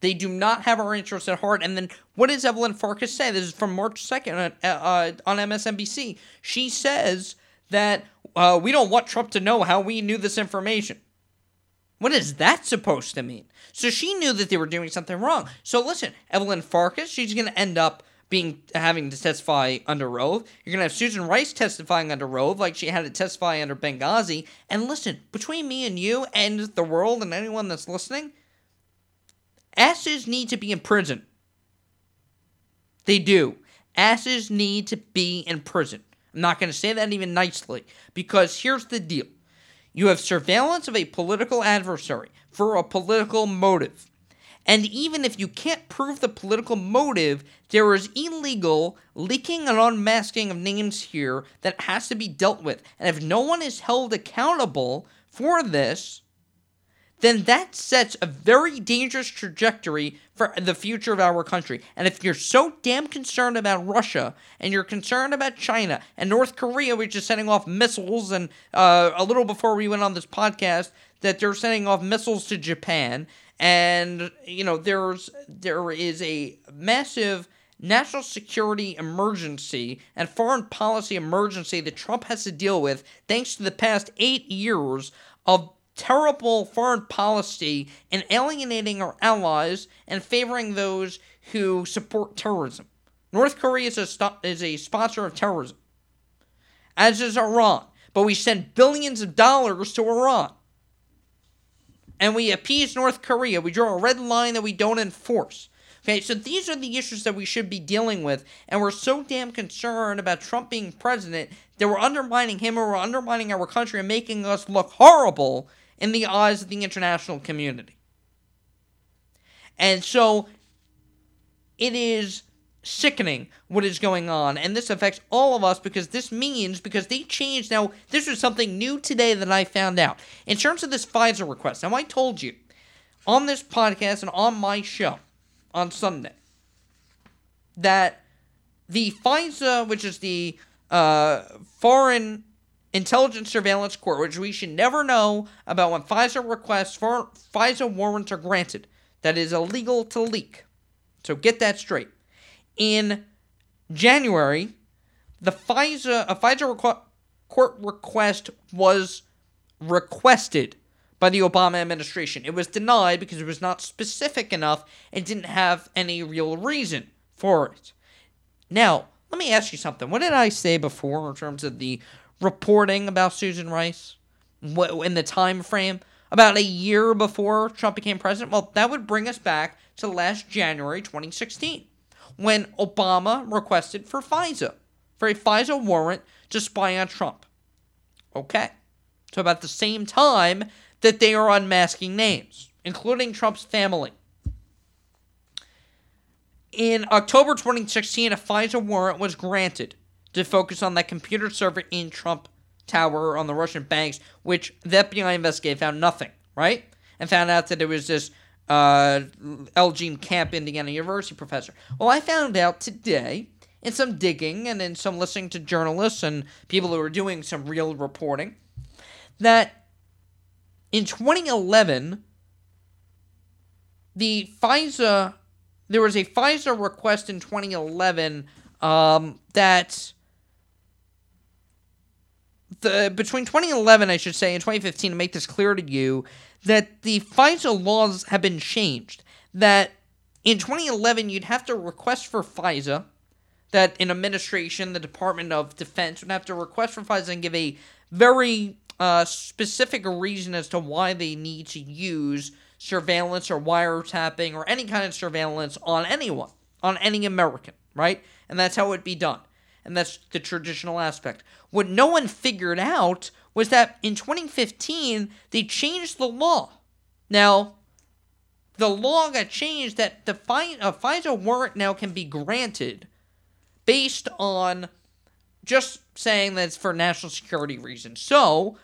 They do not have our interests at heart. And then what does Evelyn Farkas say? This is from March 2nd uh, uh, on MSNBC. She says that uh, we don't want Trump to know how we knew this information. What is that supposed to mean? So she knew that they were doing something wrong. So listen, Evelyn Farkas, she's going to end up being having to testify under oath. You're gonna have Susan Rice testifying under oath, like she had to testify under Benghazi. And listen, between me and you and the world and anyone that's listening, Asses need to be in prison. They do. Asses need to be in prison. I'm not going to say that even nicely because here's the deal you have surveillance of a political adversary for a political motive. And even if you can't prove the political motive, there is illegal leaking and unmasking of names here that has to be dealt with. And if no one is held accountable for this, then that sets a very dangerous trajectory for the future of our country. And if you're so damn concerned about Russia and you're concerned about China and North Korea, which is sending off missiles, and uh, a little before we went on this podcast, that they're sending off missiles to Japan, and you know there's there is a massive national security emergency and foreign policy emergency that Trump has to deal with thanks to the past eight years of terrible foreign policy in alienating our allies and favoring those who support terrorism. North Korea is a, st- is a sponsor of terrorism, as is Iran. But we send billions of dollars to Iran. And we appease North Korea. We draw a red line that we don't enforce. Okay, so these are the issues that we should be dealing with, and we're so damn concerned about Trump being president that we're undermining him or we're undermining our country and making us look horrible in the eyes of the international community. And so it is sickening what is going on and this affects all of us because this means because they changed now this was something new today that i found out in terms of this fisa request now i told you on this podcast and on my show on sunday that the fisa which is the uh, foreign intelligence surveillance court, which we should never know about when FISA requests for FISA warrants are granted. That is illegal to leak. So get that straight. In January, the FISA a FISA requ- court request was requested by the Obama administration. It was denied because it was not specific enough and didn't have any real reason for it. Now, let me ask you something. What did I say before in terms of the reporting about Susan Rice in the time frame about a year before Trump became president? Well, that would bring us back to last January 2016 when Obama requested for FISA, for a FISA warrant to spy on Trump. Okay. So, about the same time that they are unmasking names, including Trump's family. In October 2016, a FISA warrant was granted to focus on that computer server in Trump Tower on the Russian banks, which the FBI investigated found nothing, right? And found out that it was this uh, L. Jean Camp, Indiana University professor. Well, I found out today in some digging and in some listening to journalists and people who are doing some real reporting that in 2011, the FISA, there was a FISA request in 2011 um, that the between 2011, I should say, and 2015, to make this clear to you, that the FISA laws have been changed. That in 2011, you'd have to request for FISA, that in administration, the Department of Defense would have to request for FISA and give a very uh, specific reason as to why they need to use surveillance or wiretapping or any kind of surveillance on anyone, on any American, right? And that's how it would be done. And that's the traditional aspect. What no one figured out was that in 2015, they changed the law. Now, the law got changed that the a FISA warrant now can be granted based on just saying that it's for national security reasons. So,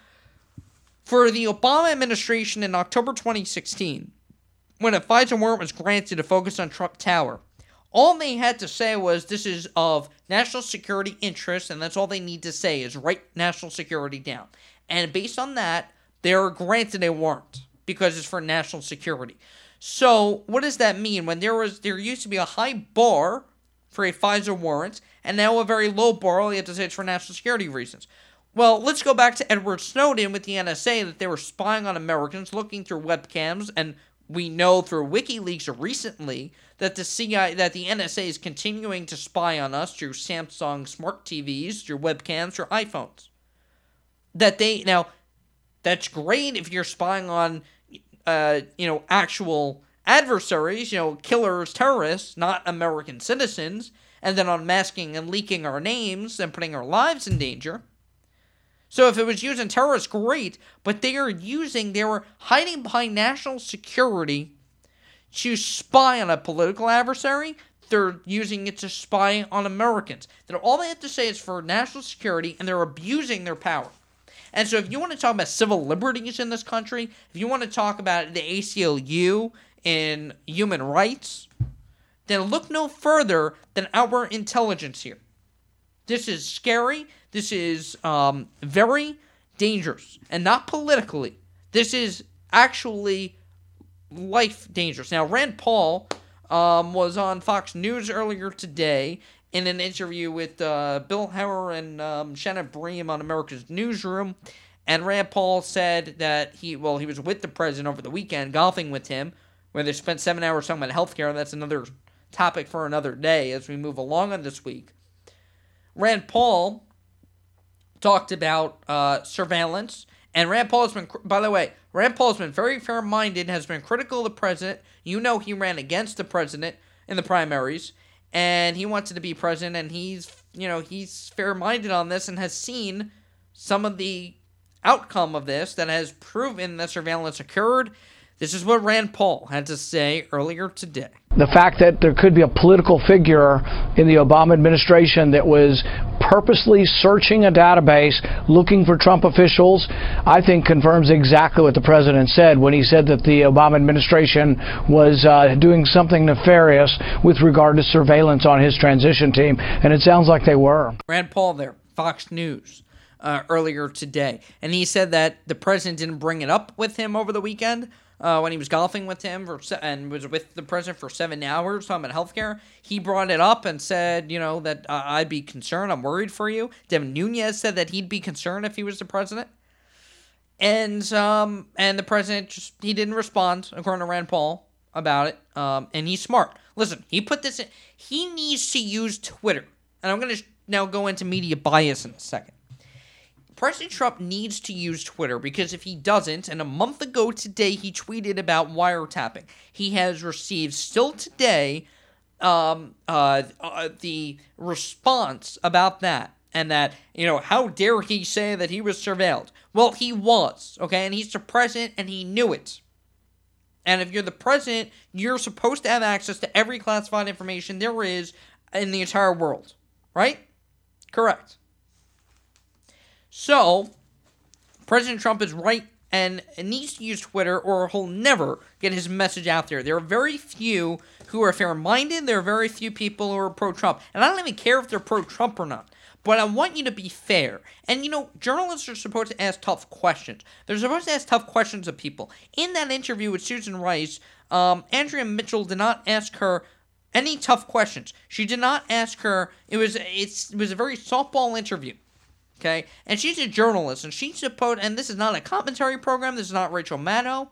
for the Obama administration in October 2016, when a FISA warrant was granted to focus on Trump Tower, all they had to say was this is of national security interest, and that's all they need to say is write national security down. And based on that, they're granted a warrant because it's for national security. So what does that mean? When there was there used to be a high bar for a FISA warrant, and now a very low bar, you have to say it's for national security reasons. Well, let's go back to Edward Snowden with the NSA that they were spying on Americans, looking through webcams, and we know through WikiLeaks recently that the CIA, that the NSA is continuing to spy on us through Samsung smart TVs, through webcams, through iPhones. That they now, that's great if you're spying on, uh, you know, actual adversaries, you know, killers, terrorists, not American citizens, and then unmasking and leaking our names and putting our lives in danger. So if it was used in terrorists, great, but they are using, they were hiding behind national security to spy on a political adversary. They're using it to spy on Americans. That all they have to say is for national security, and they're abusing their power. And so, if you want to talk about civil liberties in this country, if you want to talk about the ACLU and human rights, then look no further than our intelligence here. This is scary. This is um, very dangerous, and not politically. This is actually life dangerous. Now, Rand Paul um, was on Fox News earlier today in an interview with uh, Bill Hemmer and um, Shannon Bream on America's Newsroom. And Rand Paul said that he, well, he was with the president over the weekend, golfing with him, where they spent seven hours talking about healthcare. And that's another topic for another day as we move along on this week. Rand Paul talked about uh, surveillance and Rand Paul has been, by the way, Rand Paul has been very fair minded, has been critical of the president. You know, he ran against the president in the primaries, and he wanted to be president, and he's, you know, he's fair minded on this and has seen some of the outcome of this that has proven that surveillance occurred. This is what Rand Paul had to say earlier today the fact that there could be a political figure in the Obama administration that was purposely searching a database looking for Trump officials, I think confirms exactly what the president said when he said that the Obama administration was uh, doing something nefarious with regard to surveillance on his transition team. And it sounds like they were. Rand Paul there, Fox News. Uh, earlier today, and he said that the president didn't bring it up with him over the weekend, uh, when he was golfing with him for, and was with the president for seven hours talking about healthcare. He brought it up and said, you know, that uh, I'd be concerned. I'm worried for you. Devin Nunes said that he'd be concerned if he was the president. And um, and the president just he didn't respond, according to Rand Paul, about it. Um, and he's smart. Listen, he put this in. He needs to use Twitter, and I'm gonna now go into media bias in a second. President Trump needs to use Twitter because if he doesn't, and a month ago today he tweeted about wiretapping, he has received still today um, uh, uh, the response about that. And that, you know, how dare he say that he was surveilled? Well, he was, okay? And he's the president and he knew it. And if you're the president, you're supposed to have access to every classified information there is in the entire world, right? Correct. So, President Trump is right and needs to use Twitter or he'll never get his message out there. There are very few who are fair minded, there are very few people who are pro Trump. And I don't even care if they're pro Trump or not. But I want you to be fair. And you know, journalists are supposed to ask tough questions. They're supposed to ask tough questions of people. In that interview with Susan Rice, um, Andrea Mitchell did not ask her any tough questions. She did not ask her. It was it was a very softball interview. Okay, and she's a journalist, and she's supposed. And this is not a commentary program. This is not Rachel Maddow.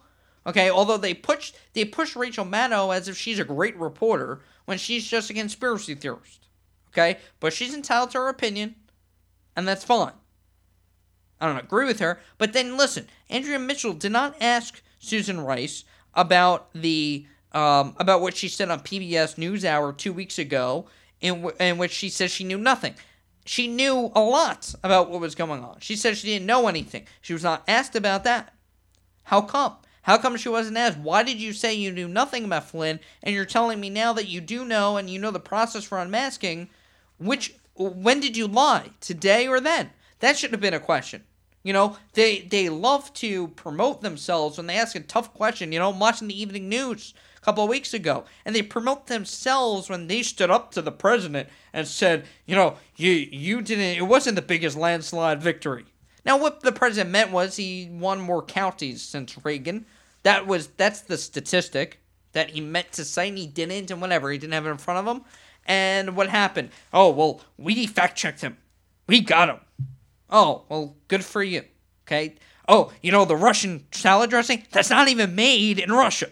Okay, although they push they push Rachel Maddow as if she's a great reporter when she's just a conspiracy theorist. Okay, but she's entitled to her opinion, and that's fine. I don't agree with her, but then listen, Andrea Mitchell did not ask Susan Rice about the um, about what she said on PBS NewsHour two weeks ago, in, w- in which she says she knew nothing. She knew a lot about what was going on. She said she didn't know anything. She was not asked about that. How come? How come she wasn't asked? Why did you say you knew nothing about Flynn and you're telling me now that you do know and you know the process for unmasking? Which when did you lie? Today or then? That should have been a question. You know, they they love to promote themselves when they ask a tough question. You know, I'm watching the evening news couple of weeks ago, and they promote themselves when they stood up to the president and said, you know, you you didn't. It wasn't the biggest landslide victory. Now, what the president meant was he won more counties since Reagan. That was that's the statistic that he meant to say, and he didn't, and whatever. He didn't have it in front of him. And what happened? Oh well, we fact checked him. We got him. Oh, well, good for you. Okay. Oh, you know, the Russian salad dressing? That's not even made in Russia.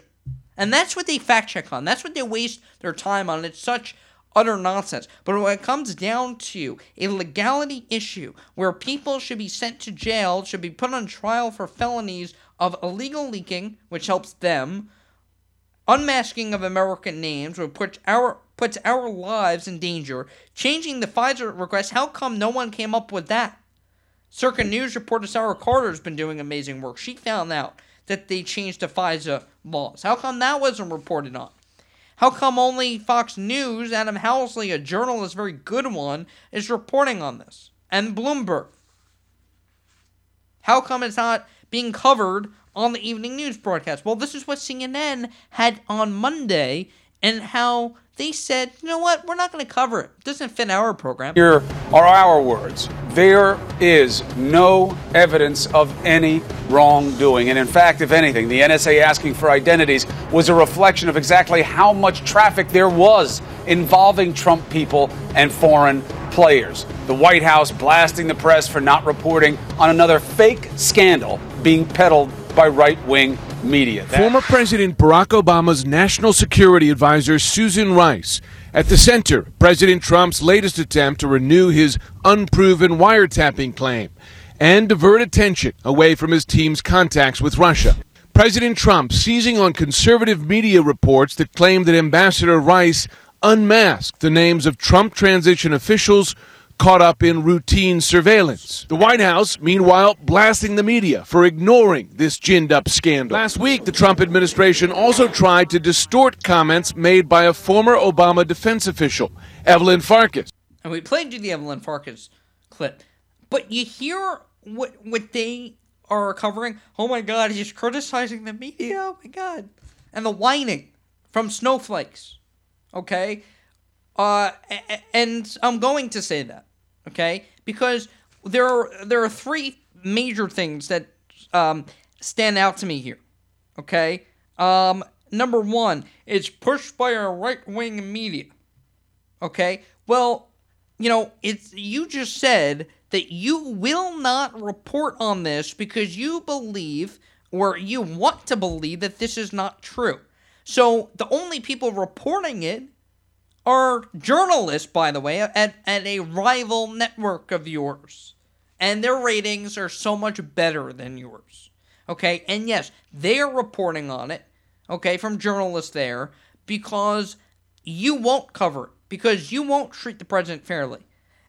And that's what they fact check on. That's what they waste their time on. It's such utter nonsense. But when it comes down to a legality issue where people should be sent to jail, should be put on trial for felonies of illegal leaking, which helps them, unmasking of American names, which puts our puts our lives in danger, changing the FISA request, how come no one came up with that? Circa News reporter Sarah Carter has been doing amazing work. She found out that they changed the FISA laws. How come that wasn't reported on? How come only Fox News, Adam Housley, a journalist, very good one, is reporting on this? And Bloomberg. How come it's not being covered on the evening news broadcast? Well, this is what CNN had on Monday and how they said, you know what, we're not going to cover it. It doesn't fit our program. Here are our words. There is no evidence of any wrongdoing. And in fact, if anything, the NSA asking for identities was a reflection of exactly how much traffic there was involving Trump people and foreign players. The White House blasting the press for not reporting on another fake scandal being peddled by right wing media. That- Former President Barack Obama's national security advisor, Susan Rice, at the center President Trump's latest attempt to renew his unproven wiretapping claim and divert attention away from his team's contacts with Russia. President Trump seizing on conservative media reports that claim that Ambassador Rice unmasked the names of Trump transition officials caught up in routine surveillance. The White House, meanwhile, blasting the media for ignoring this ginned up scandal. Last week, the Trump administration also tried to distort comments made by a former Obama defense official, Evelyn Farkas. And we played you the Evelyn Farkas clip. But you hear what what they are covering. Oh my god, he's criticizing the media. Oh my god. And the whining from snowflakes. Okay? Uh, and I'm going to say that, okay? Because there are there are three major things that um, stand out to me here, okay? Um, number one, it's pushed by our right wing media, okay? Well, you know, it's you just said that you will not report on this because you believe or you want to believe that this is not true. So the only people reporting it are journalists, by the way, at, at a rival network of yours. And their ratings are so much better than yours. Okay? And yes, they are reporting on it, okay, from journalists there, because you won't cover it, because you won't treat the president fairly.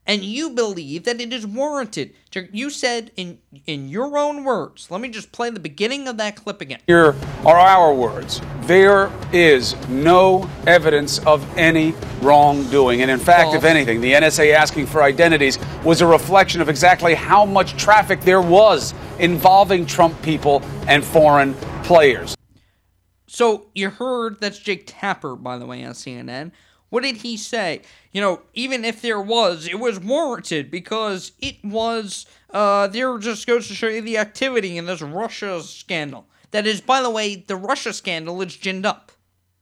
And you believe that it is warranted. You said in in your own words. Let me just play the beginning of that clip again. Here are our words. There is no evidence of any wrongdoing. And in fact, False. if anything, the NSA asking for identities was a reflection of exactly how much traffic there was involving Trump people and foreign players. So you heard that's Jake Tapper, by the way, on CNN. What did he say? You know, even if there was, it was warranted because it was, uh, there just goes to show you the activity in this Russia scandal. That is, by the way, the Russia scandal is ginned up.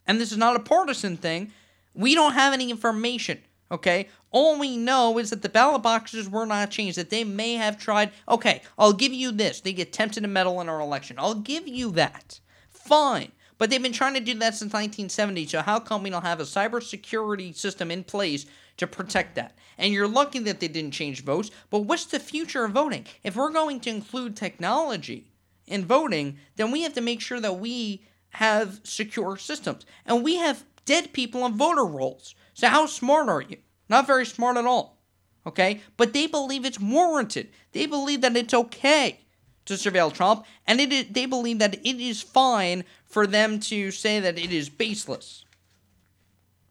And this is not a partisan thing. We don't have any information, okay? All we know is that the ballot boxes were not changed, that they may have tried. Okay, I'll give you this. They attempted to meddle in our election. I'll give you that. Fine. But they've been trying to do that since 1970. So how come we don't have a cybersecurity system in place to protect that? And you're lucky that they didn't change votes. But what's the future of voting? If we're going to include technology in voting, then we have to make sure that we have secure systems. And we have dead people on voter rolls. So how smart are you? Not very smart at all. Okay? But they believe it's warranted. They believe that it's okay to surveil Trump, and it they believe that it is fine for them to say that it is baseless.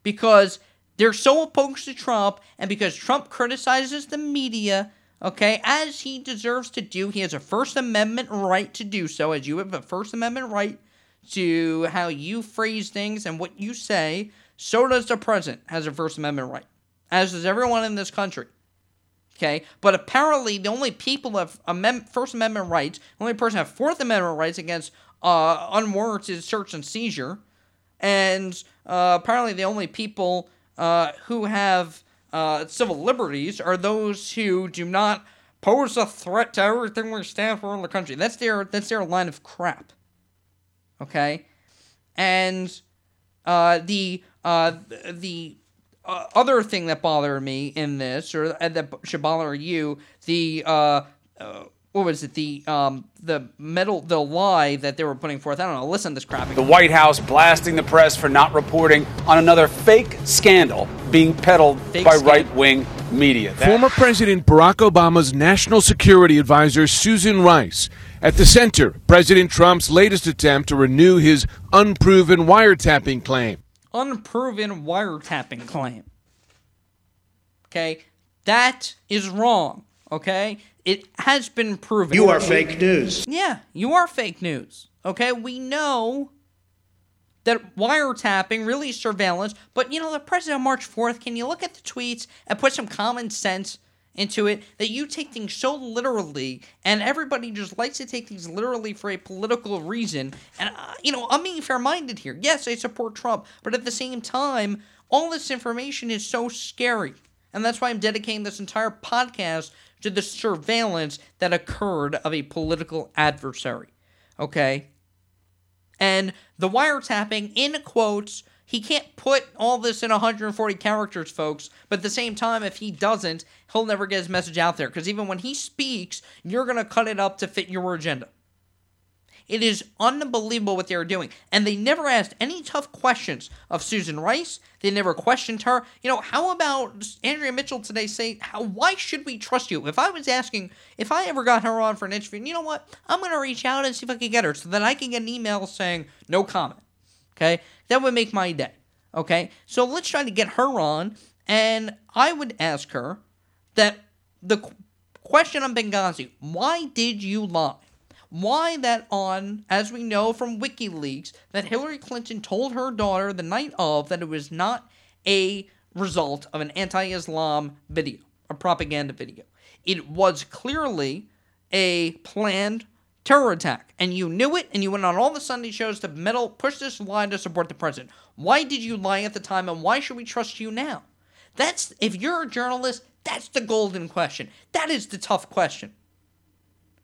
Because they're so opposed to Trump, and because Trump criticizes the media, okay, as he deserves to do, he has a First Amendment right to do so, as you have a First Amendment right to how you phrase things and what you say, so does the president has a First Amendment right, as does everyone in this country. Okay, but apparently the only people have First Amendment rights, the only person have Fourth Amendment rights against uh, unwarranted search and seizure, and uh, apparently the only people uh, who have uh, civil liberties are those who do not pose a threat to everything we stand for in the country. That's their that's their line of crap. Okay, and uh, the uh, the uh, other thing that bothered me in this, or uh, that should bother you, the uh, uh, what was it? The um, the metal, the lie that they were putting forth. I don't know. Listen to this crap. The White House blasting the press for not reporting on another fake scandal being peddled Fake by scandal. right wing media. That- Former President Barack Obama's national security advisor, Susan Rice, at the center President Trump's latest attempt to renew his unproven wiretapping claim. Unproven wiretapping claim. Okay, that is wrong. Okay, it has been proven. You are fake news. Yeah, you are fake news. Okay, we know that wiretapping really is surveillance, but you know, the president on March 4th, can you look at the tweets and put some common sense into it that you take things so literally and everybody just likes to take things literally for a political reason. And uh, you know i'm being fair-minded here. Yes i support trump but at the same time all this information is so scary. And that's why i'm dedicating this entire podcast to the surveillance that occurred of a political adversary okay? And the wiretapping in quotes he can't put all this in 140 characters folks but at the same time if he doesn't he'll never get his message out there because even when he speaks you're going to cut it up to fit your agenda it is unbelievable what they're doing. And they never asked any tough questions of Susan Rice. They never questioned her. You know, how about Andrea Mitchell today say, how, why should we trust you? If I was asking, if I ever got her on for an interview, you know what? I'm going to reach out and see if I can get her so that I can get an email saying, no comment. Okay? That would make my day. Okay? So let's try to get her on. And I would ask her that the qu- question on Benghazi, why did you lie? why that on, as we know from WikiLeaks, that Hillary Clinton told her daughter the night of that it was not a result of an anti Islam video, a propaganda video. It was clearly a planned terror attack. And you knew it, and you went on all the Sunday shows to meddle, push this lie to support the president. Why did you lie at the time, and why should we trust you now? That's, if you're a journalist, that's the golden question. That is the tough question.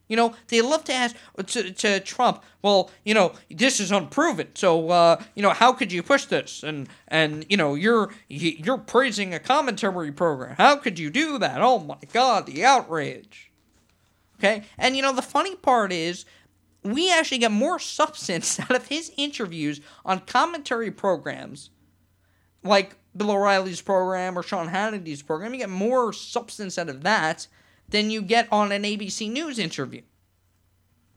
You know, they love to ask to, to Trump, well, you know, this is unproven. So, uh, you know, how could you push this? And and you know, you're you're praising a commentary program. How could you do that? Oh my God, the outrage. Okay, and you know, the funny part is, we actually get more substance out of his interviews on commentary programs, like Bill O'Reilly's program or Sean Hannity's program. You get more substance out of that than you get on an ABC News interview.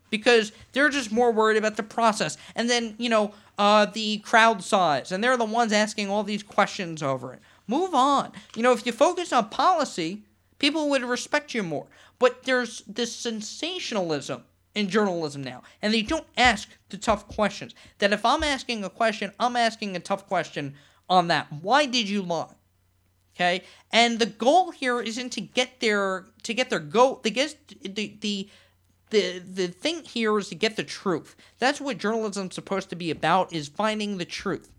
Because they're just more worried about the process. And then, you know, uh, the crowd size. And they're the ones asking all these questions over it. Move on. You know, if you focus on policy, people would respect you more. But there's this sensationalism in journalism now, and they don't ask the tough questions. That if I'm asking a question, I'm asking a tough question on that. Why did you lie? Okay, and the goal here isn't to get their to get their go. The guess the the the the thing here is to get the truth. That's what journalism's supposed to be about: is finding the truth.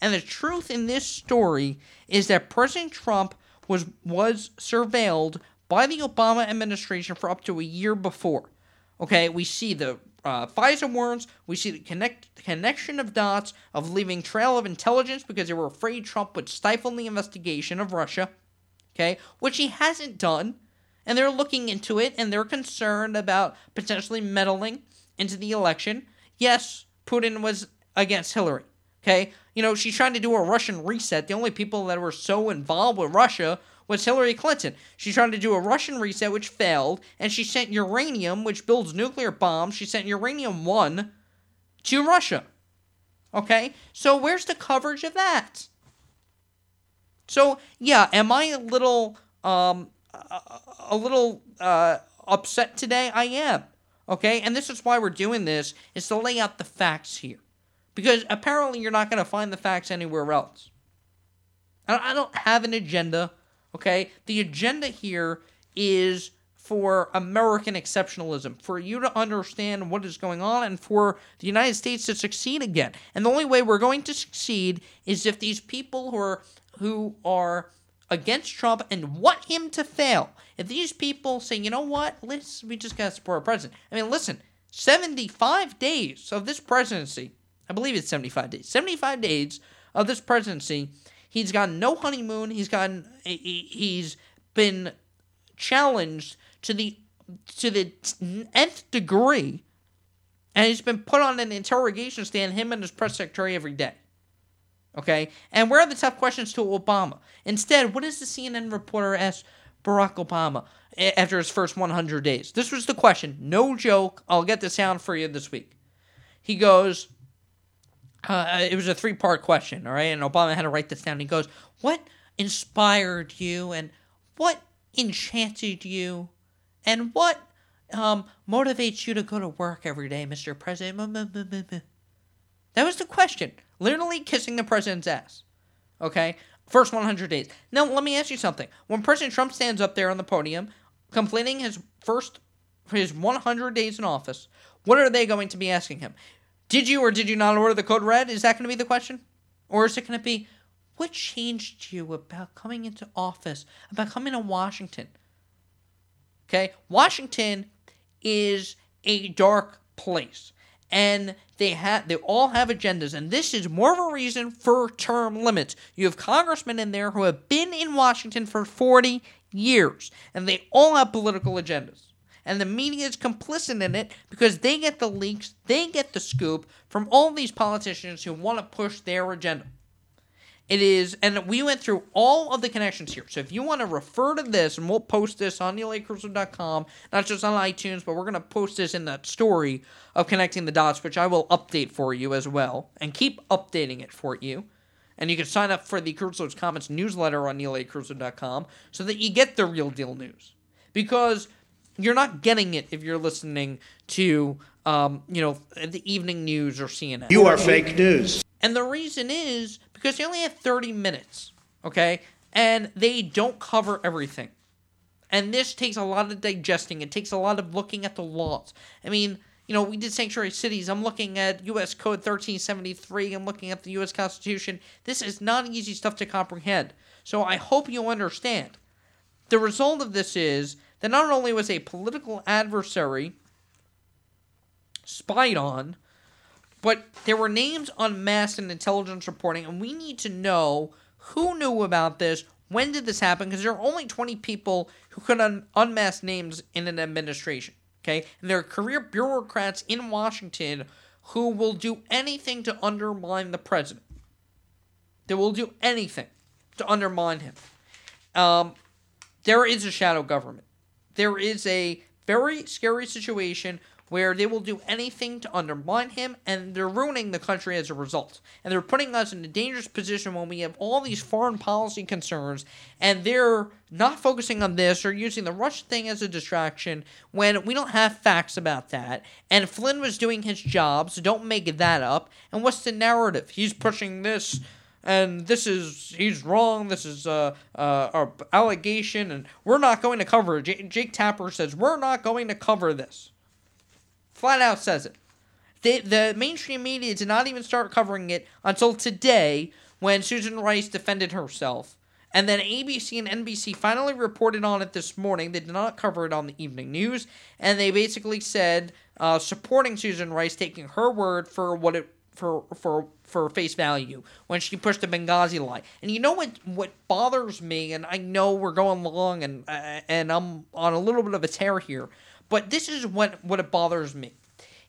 And the truth in this story is that President Trump was was surveilled by the Obama administration for up to a year before. Okay, we see the uh, FISA warrants, we see the connect, connection of dots of leaving trail of intelligence because they were afraid Trump would stifle the investigation of Russia. Okay, which he hasn't done, and they're looking into it and they're concerned about potentially meddling into the election. Yes, Putin was against Hillary. Okay, you know, she's trying to do a Russian reset. The only people that were so involved with Russia was Hillary Clinton. She tried to do a Russian reset, which failed, and she sent uranium, which builds nuclear bombs. She sent uranium 1 to Russia. Okay? So where's the coverage of that? So, yeah, am I a little um a little uh upset today? I am. Okay? And this is why we're doing this is to lay out the facts here. Because apparently you're not going to find the facts anywhere else. I don't have an agenda. Okay? The agenda here is for American exceptionalism, for you to understand what is going on, and for the United States to succeed again. And the only way we're going to succeed is if these people who are who are against Trump and want him to fail, if these people say, you know what, let's we just gotta support our president. I mean, listen, 75 days of this presidency, I believe it's 75 days, 75 days of this presidency He's gotten no honeymoon. He's gotten he's been challenged to the to the nth degree, and he's been put on an interrogation stand. Him and his press secretary every day. Okay, and where are the tough questions to Obama? Instead, what does the CNN reporter ask Barack Obama after his first 100 days? This was the question. No joke. I'll get the sound for you this week. He goes, uh, it was a three part question, all right? And Obama had to write this down. He goes, What inspired you and what enchanted you and what um, motivates you to go to work every day, Mr. President? That was the question. Literally kissing the president's ass. Okay? First 100 days. Now, let me ask you something. When President Trump stands up there on the podium, completing his first, his 100 days in office, what are they going to be asking him? Did you or did you not order the code red? Is that going to be the question? Or is it going to be, what changed you about coming into office, about coming to Washington? Okay, Washington is a dark place, and they have they all have agendas, and this is more of a reason for term limits. You have congressmen in there who have been in Washington for forty years, and they all have political agendas and the media is complicit in it because they get the leaks, they get the scoop from all these politicians who want to push their agenda. It is, and we went through all of the connections here. So if you want to refer to this, and we'll post this on neilacarousso.com, not just on iTunes, but we're going to post this in that story of connecting the dots, which I will update for you as well, and keep updating it for you. And you can sign up for the Carousso's Comments newsletter on neilacarousso.com so that you get the real deal news. Because you're not getting it if you're listening to, um, you know, the evening news or CNN. You are fake news. And the reason is because they only have 30 minutes, okay? And they don't cover everything. And this takes a lot of digesting. It takes a lot of looking at the laws. I mean, you know, we did sanctuary cities. I'm looking at U.S. Code 1373. I'm looking at the U.S. Constitution. This is not easy stuff to comprehend. So I hope you understand. The result of this is that not only was a political adversary spied on, but there were names unmasked in intelligence reporting, and we need to know who knew about this, when did this happen, because there are only 20 people who could un- unmask names in an administration. Okay? And there are career bureaucrats in Washington who will do anything to undermine the president. They will do anything. to undermine him. Um, there is a shadow government. There is a very scary situation where they will do anything to undermine him, and they're ruining the country as a result. And they're putting us in a dangerous position when we have all these foreign policy concerns, and they're not focusing on this or using the Russia thing as a distraction when we don't have facts about that. And Flynn was doing his job, so don't make that up. And what's the narrative? He's pushing this and this is he's wrong. This is uh, uh, our allegation, and we're not going to cover it. J- Jake Tapper says we're not going to cover this. Flat out says it. The, the mainstream media did not even start covering it until today when Susan Rice defended herself. And then ABC and NBC finally reported on it this morning. They did not cover it on the evening news. And they basically said, uh, supporting Susan Rice, taking her word for what it for for for face value when she pushed the Benghazi lie. And you know what what bothers me, and I know we're going long, and uh, and I'm on a little bit of a tear here, but this is what what it bothers me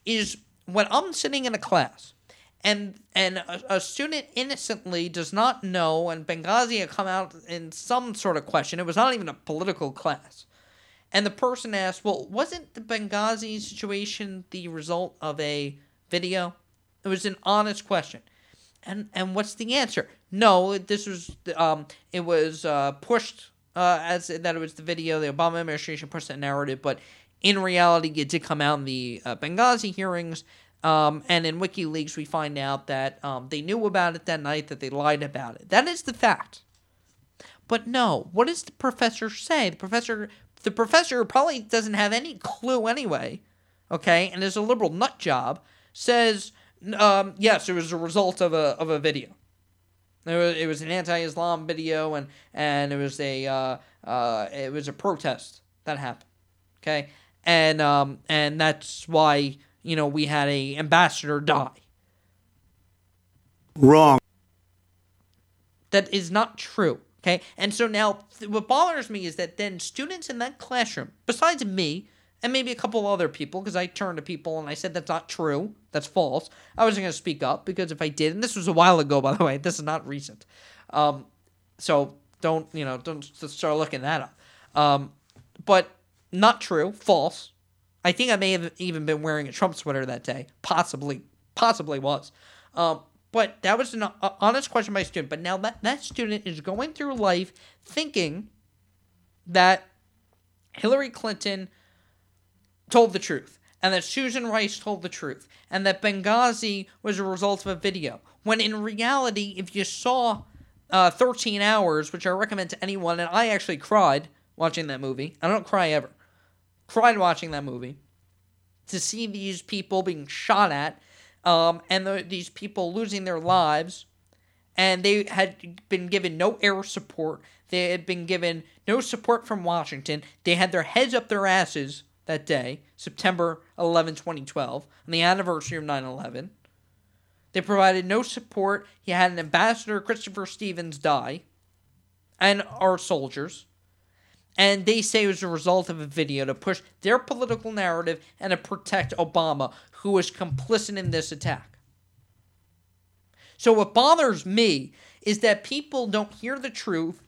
is when I'm sitting in a class. And and a, a student innocently does not know, and Benghazi had come out in some sort of question. It was not even a political class. And the person asked, Well, wasn't the Benghazi situation the result of a video? It was an honest question. And and what's the answer? No, this was um it was uh, pushed uh, as that it was the video. The Obama administration pushed that narrative, but in reality, it did come out in the uh, Benghazi hearings. Um, and in WikiLeaks, we find out that um, they knew about it that night, that they lied about it. That is the fact. But no, what does the professor say? The professor, the professor probably doesn't have any clue anyway. Okay, and is a liberal nut job. Says um, yes, it was a result of a of a video. It was, it was an anti-Islam video, and and it was a uh, uh, it was a protest that happened. Okay, and um, and that's why you know we had a ambassador die. Wrong. That is not true. Okay, and so now th- what bothers me is that then students in that classroom, besides me, and maybe a couple other people, because I turned to people and I said that's not true, that's false. I wasn't going to speak up because if I did, and this was a while ago, by the way, this is not recent. Um, so don't you know? Don't start looking that up. Um, but not true, false. I think I may have even been wearing a Trump sweater that day. Possibly, possibly was. Um, but that was an honest question by a student. But now that that student is going through life thinking that Hillary Clinton told the truth, and that Susan Rice told the truth, and that Benghazi was a result of a video. When in reality, if you saw uh, 13 Hours, which I recommend to anyone, and I actually cried watching that movie. I don't cry ever. Cried watching that movie. To see these people being shot at, um, and the, these people losing their lives, and they had been given no air support. They had been given no support from Washington. They had their heads up their asses that day, September 11, 2012, on the anniversary of 9 11. They provided no support. He had an ambassador, Christopher Stevens, die, and our soldiers. And they say it was a result of a video to push their political narrative and to protect Obama, who was complicit in this attack. So, what bothers me is that people don't hear the truth.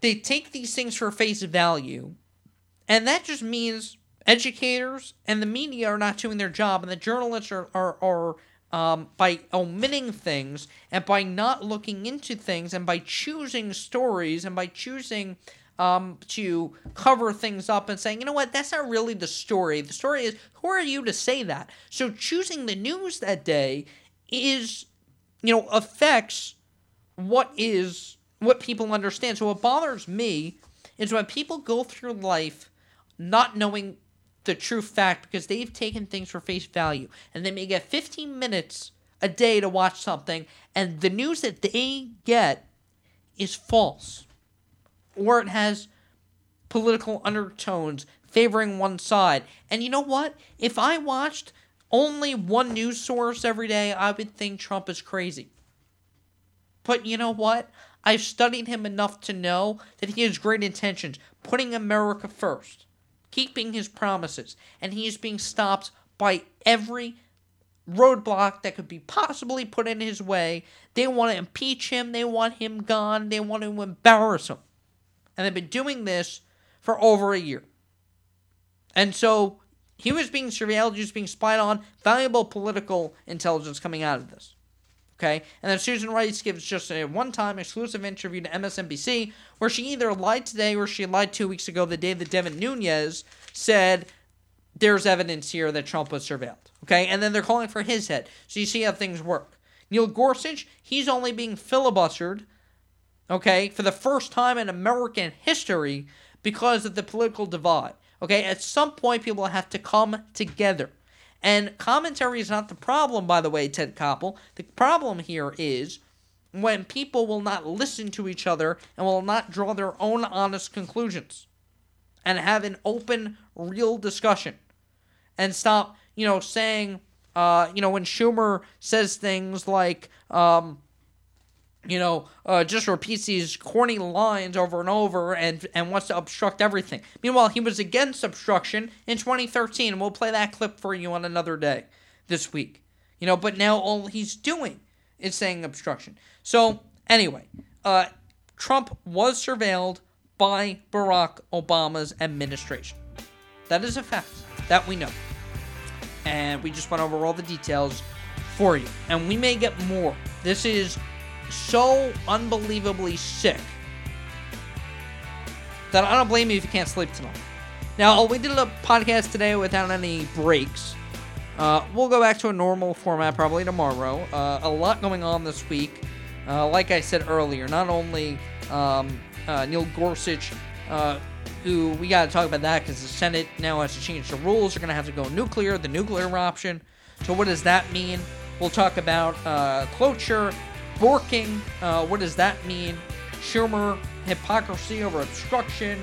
They take these things for face value. And that just means educators and the media are not doing their job, and the journalists are, are, are um, by omitting things and by not looking into things and by choosing stories and by choosing um, to cover things up and saying, you know what, that's not really the story. The story is, who are you to say that? So choosing the news that day is, you know, affects what is, what people understand. So what bothers me is when people go through life not knowing the true fact because they've taken things for face value and they may get 15 minutes a day to watch something and the news that they get is false or it has political undertones favoring one side. And you know what? If I watched only one news source every day, I would think Trump is crazy. But you know what? I've studied him enough to know that he has great intentions, putting America first keeping his promises, and he is being stopped by every roadblock that could be possibly put in his way. They want to impeach him. They want him gone. They want to embarrass him. And they've been doing this for over a year. And so he was being surveilled, he was being spied on, valuable political intelligence coming out of this. Okay? And then Susan Rice gives just a one time exclusive interview to MSNBC where she either lied today or she lied two weeks ago, the day that Devin Nunes said there's evidence here that Trump was surveilled. Okay? And then they're calling for his head. So you see how things work. Neil Gorsuch, he's only being filibustered, okay, for the first time in American history because of the political divide. Okay? At some point, people have to come together. And commentary is not the problem, by the way, Ted Koppel. The problem here is when people will not listen to each other and will not draw their own honest conclusions and have an open, real discussion and stop, you know, saying, uh, you know, when Schumer says things like, um, you know, uh, just repeats these corny lines over and over and and wants to obstruct everything. Meanwhile, he was against obstruction in 2013, and we'll play that clip for you on another day this week. You know, but now all he's doing is saying obstruction. So anyway, uh, Trump was surveilled by Barack Obama's administration. That is a fact that we know, and we just went over all the details for you, and we may get more. This is so unbelievably sick that I don't blame you if you can't sleep tonight. Now, we did a podcast today without any breaks. Uh, we'll go back to a normal format probably tomorrow. Uh, a lot going on this week. Uh, like I said earlier, not only um, uh, Neil Gorsuch, uh, who we got to talk about that because the Senate now has to change the rules. They're going to have to go nuclear, the nuclear option. So, what does that mean? We'll talk about uh, cloture, Borking, uh, what does that mean? Schumer, hypocrisy over obstruction,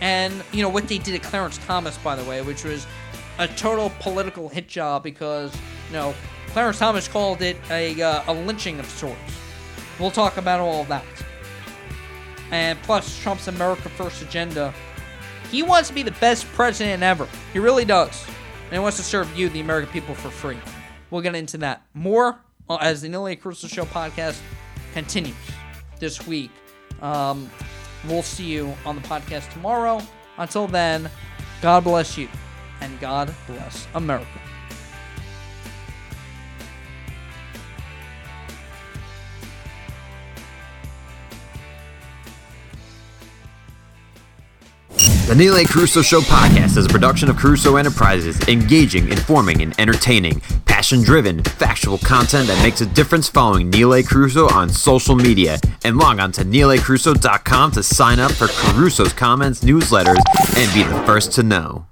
and you know what they did at Clarence Thomas, by the way, which was a total political hit job because you know Clarence Thomas called it a uh, a lynching of sorts. We'll talk about all of that, and plus Trump's America First agenda. He wants to be the best president ever. He really does, and he wants to serve you, the American people, for free. We'll get into that more as the A. Carousso Show podcast continues this week. Um, we'll see you on the podcast tomorrow. Until then, God bless you and God bless America. The Neil A. Carousso Show podcast is a production of Carousso Enterprises, engaging, informing, and entertaining, passion driven, factual content that makes a difference following Neil A. Carousso on social media. And log on to neilacarousso.com to sign up for Carousso's comments, newsletters, and be the first to know.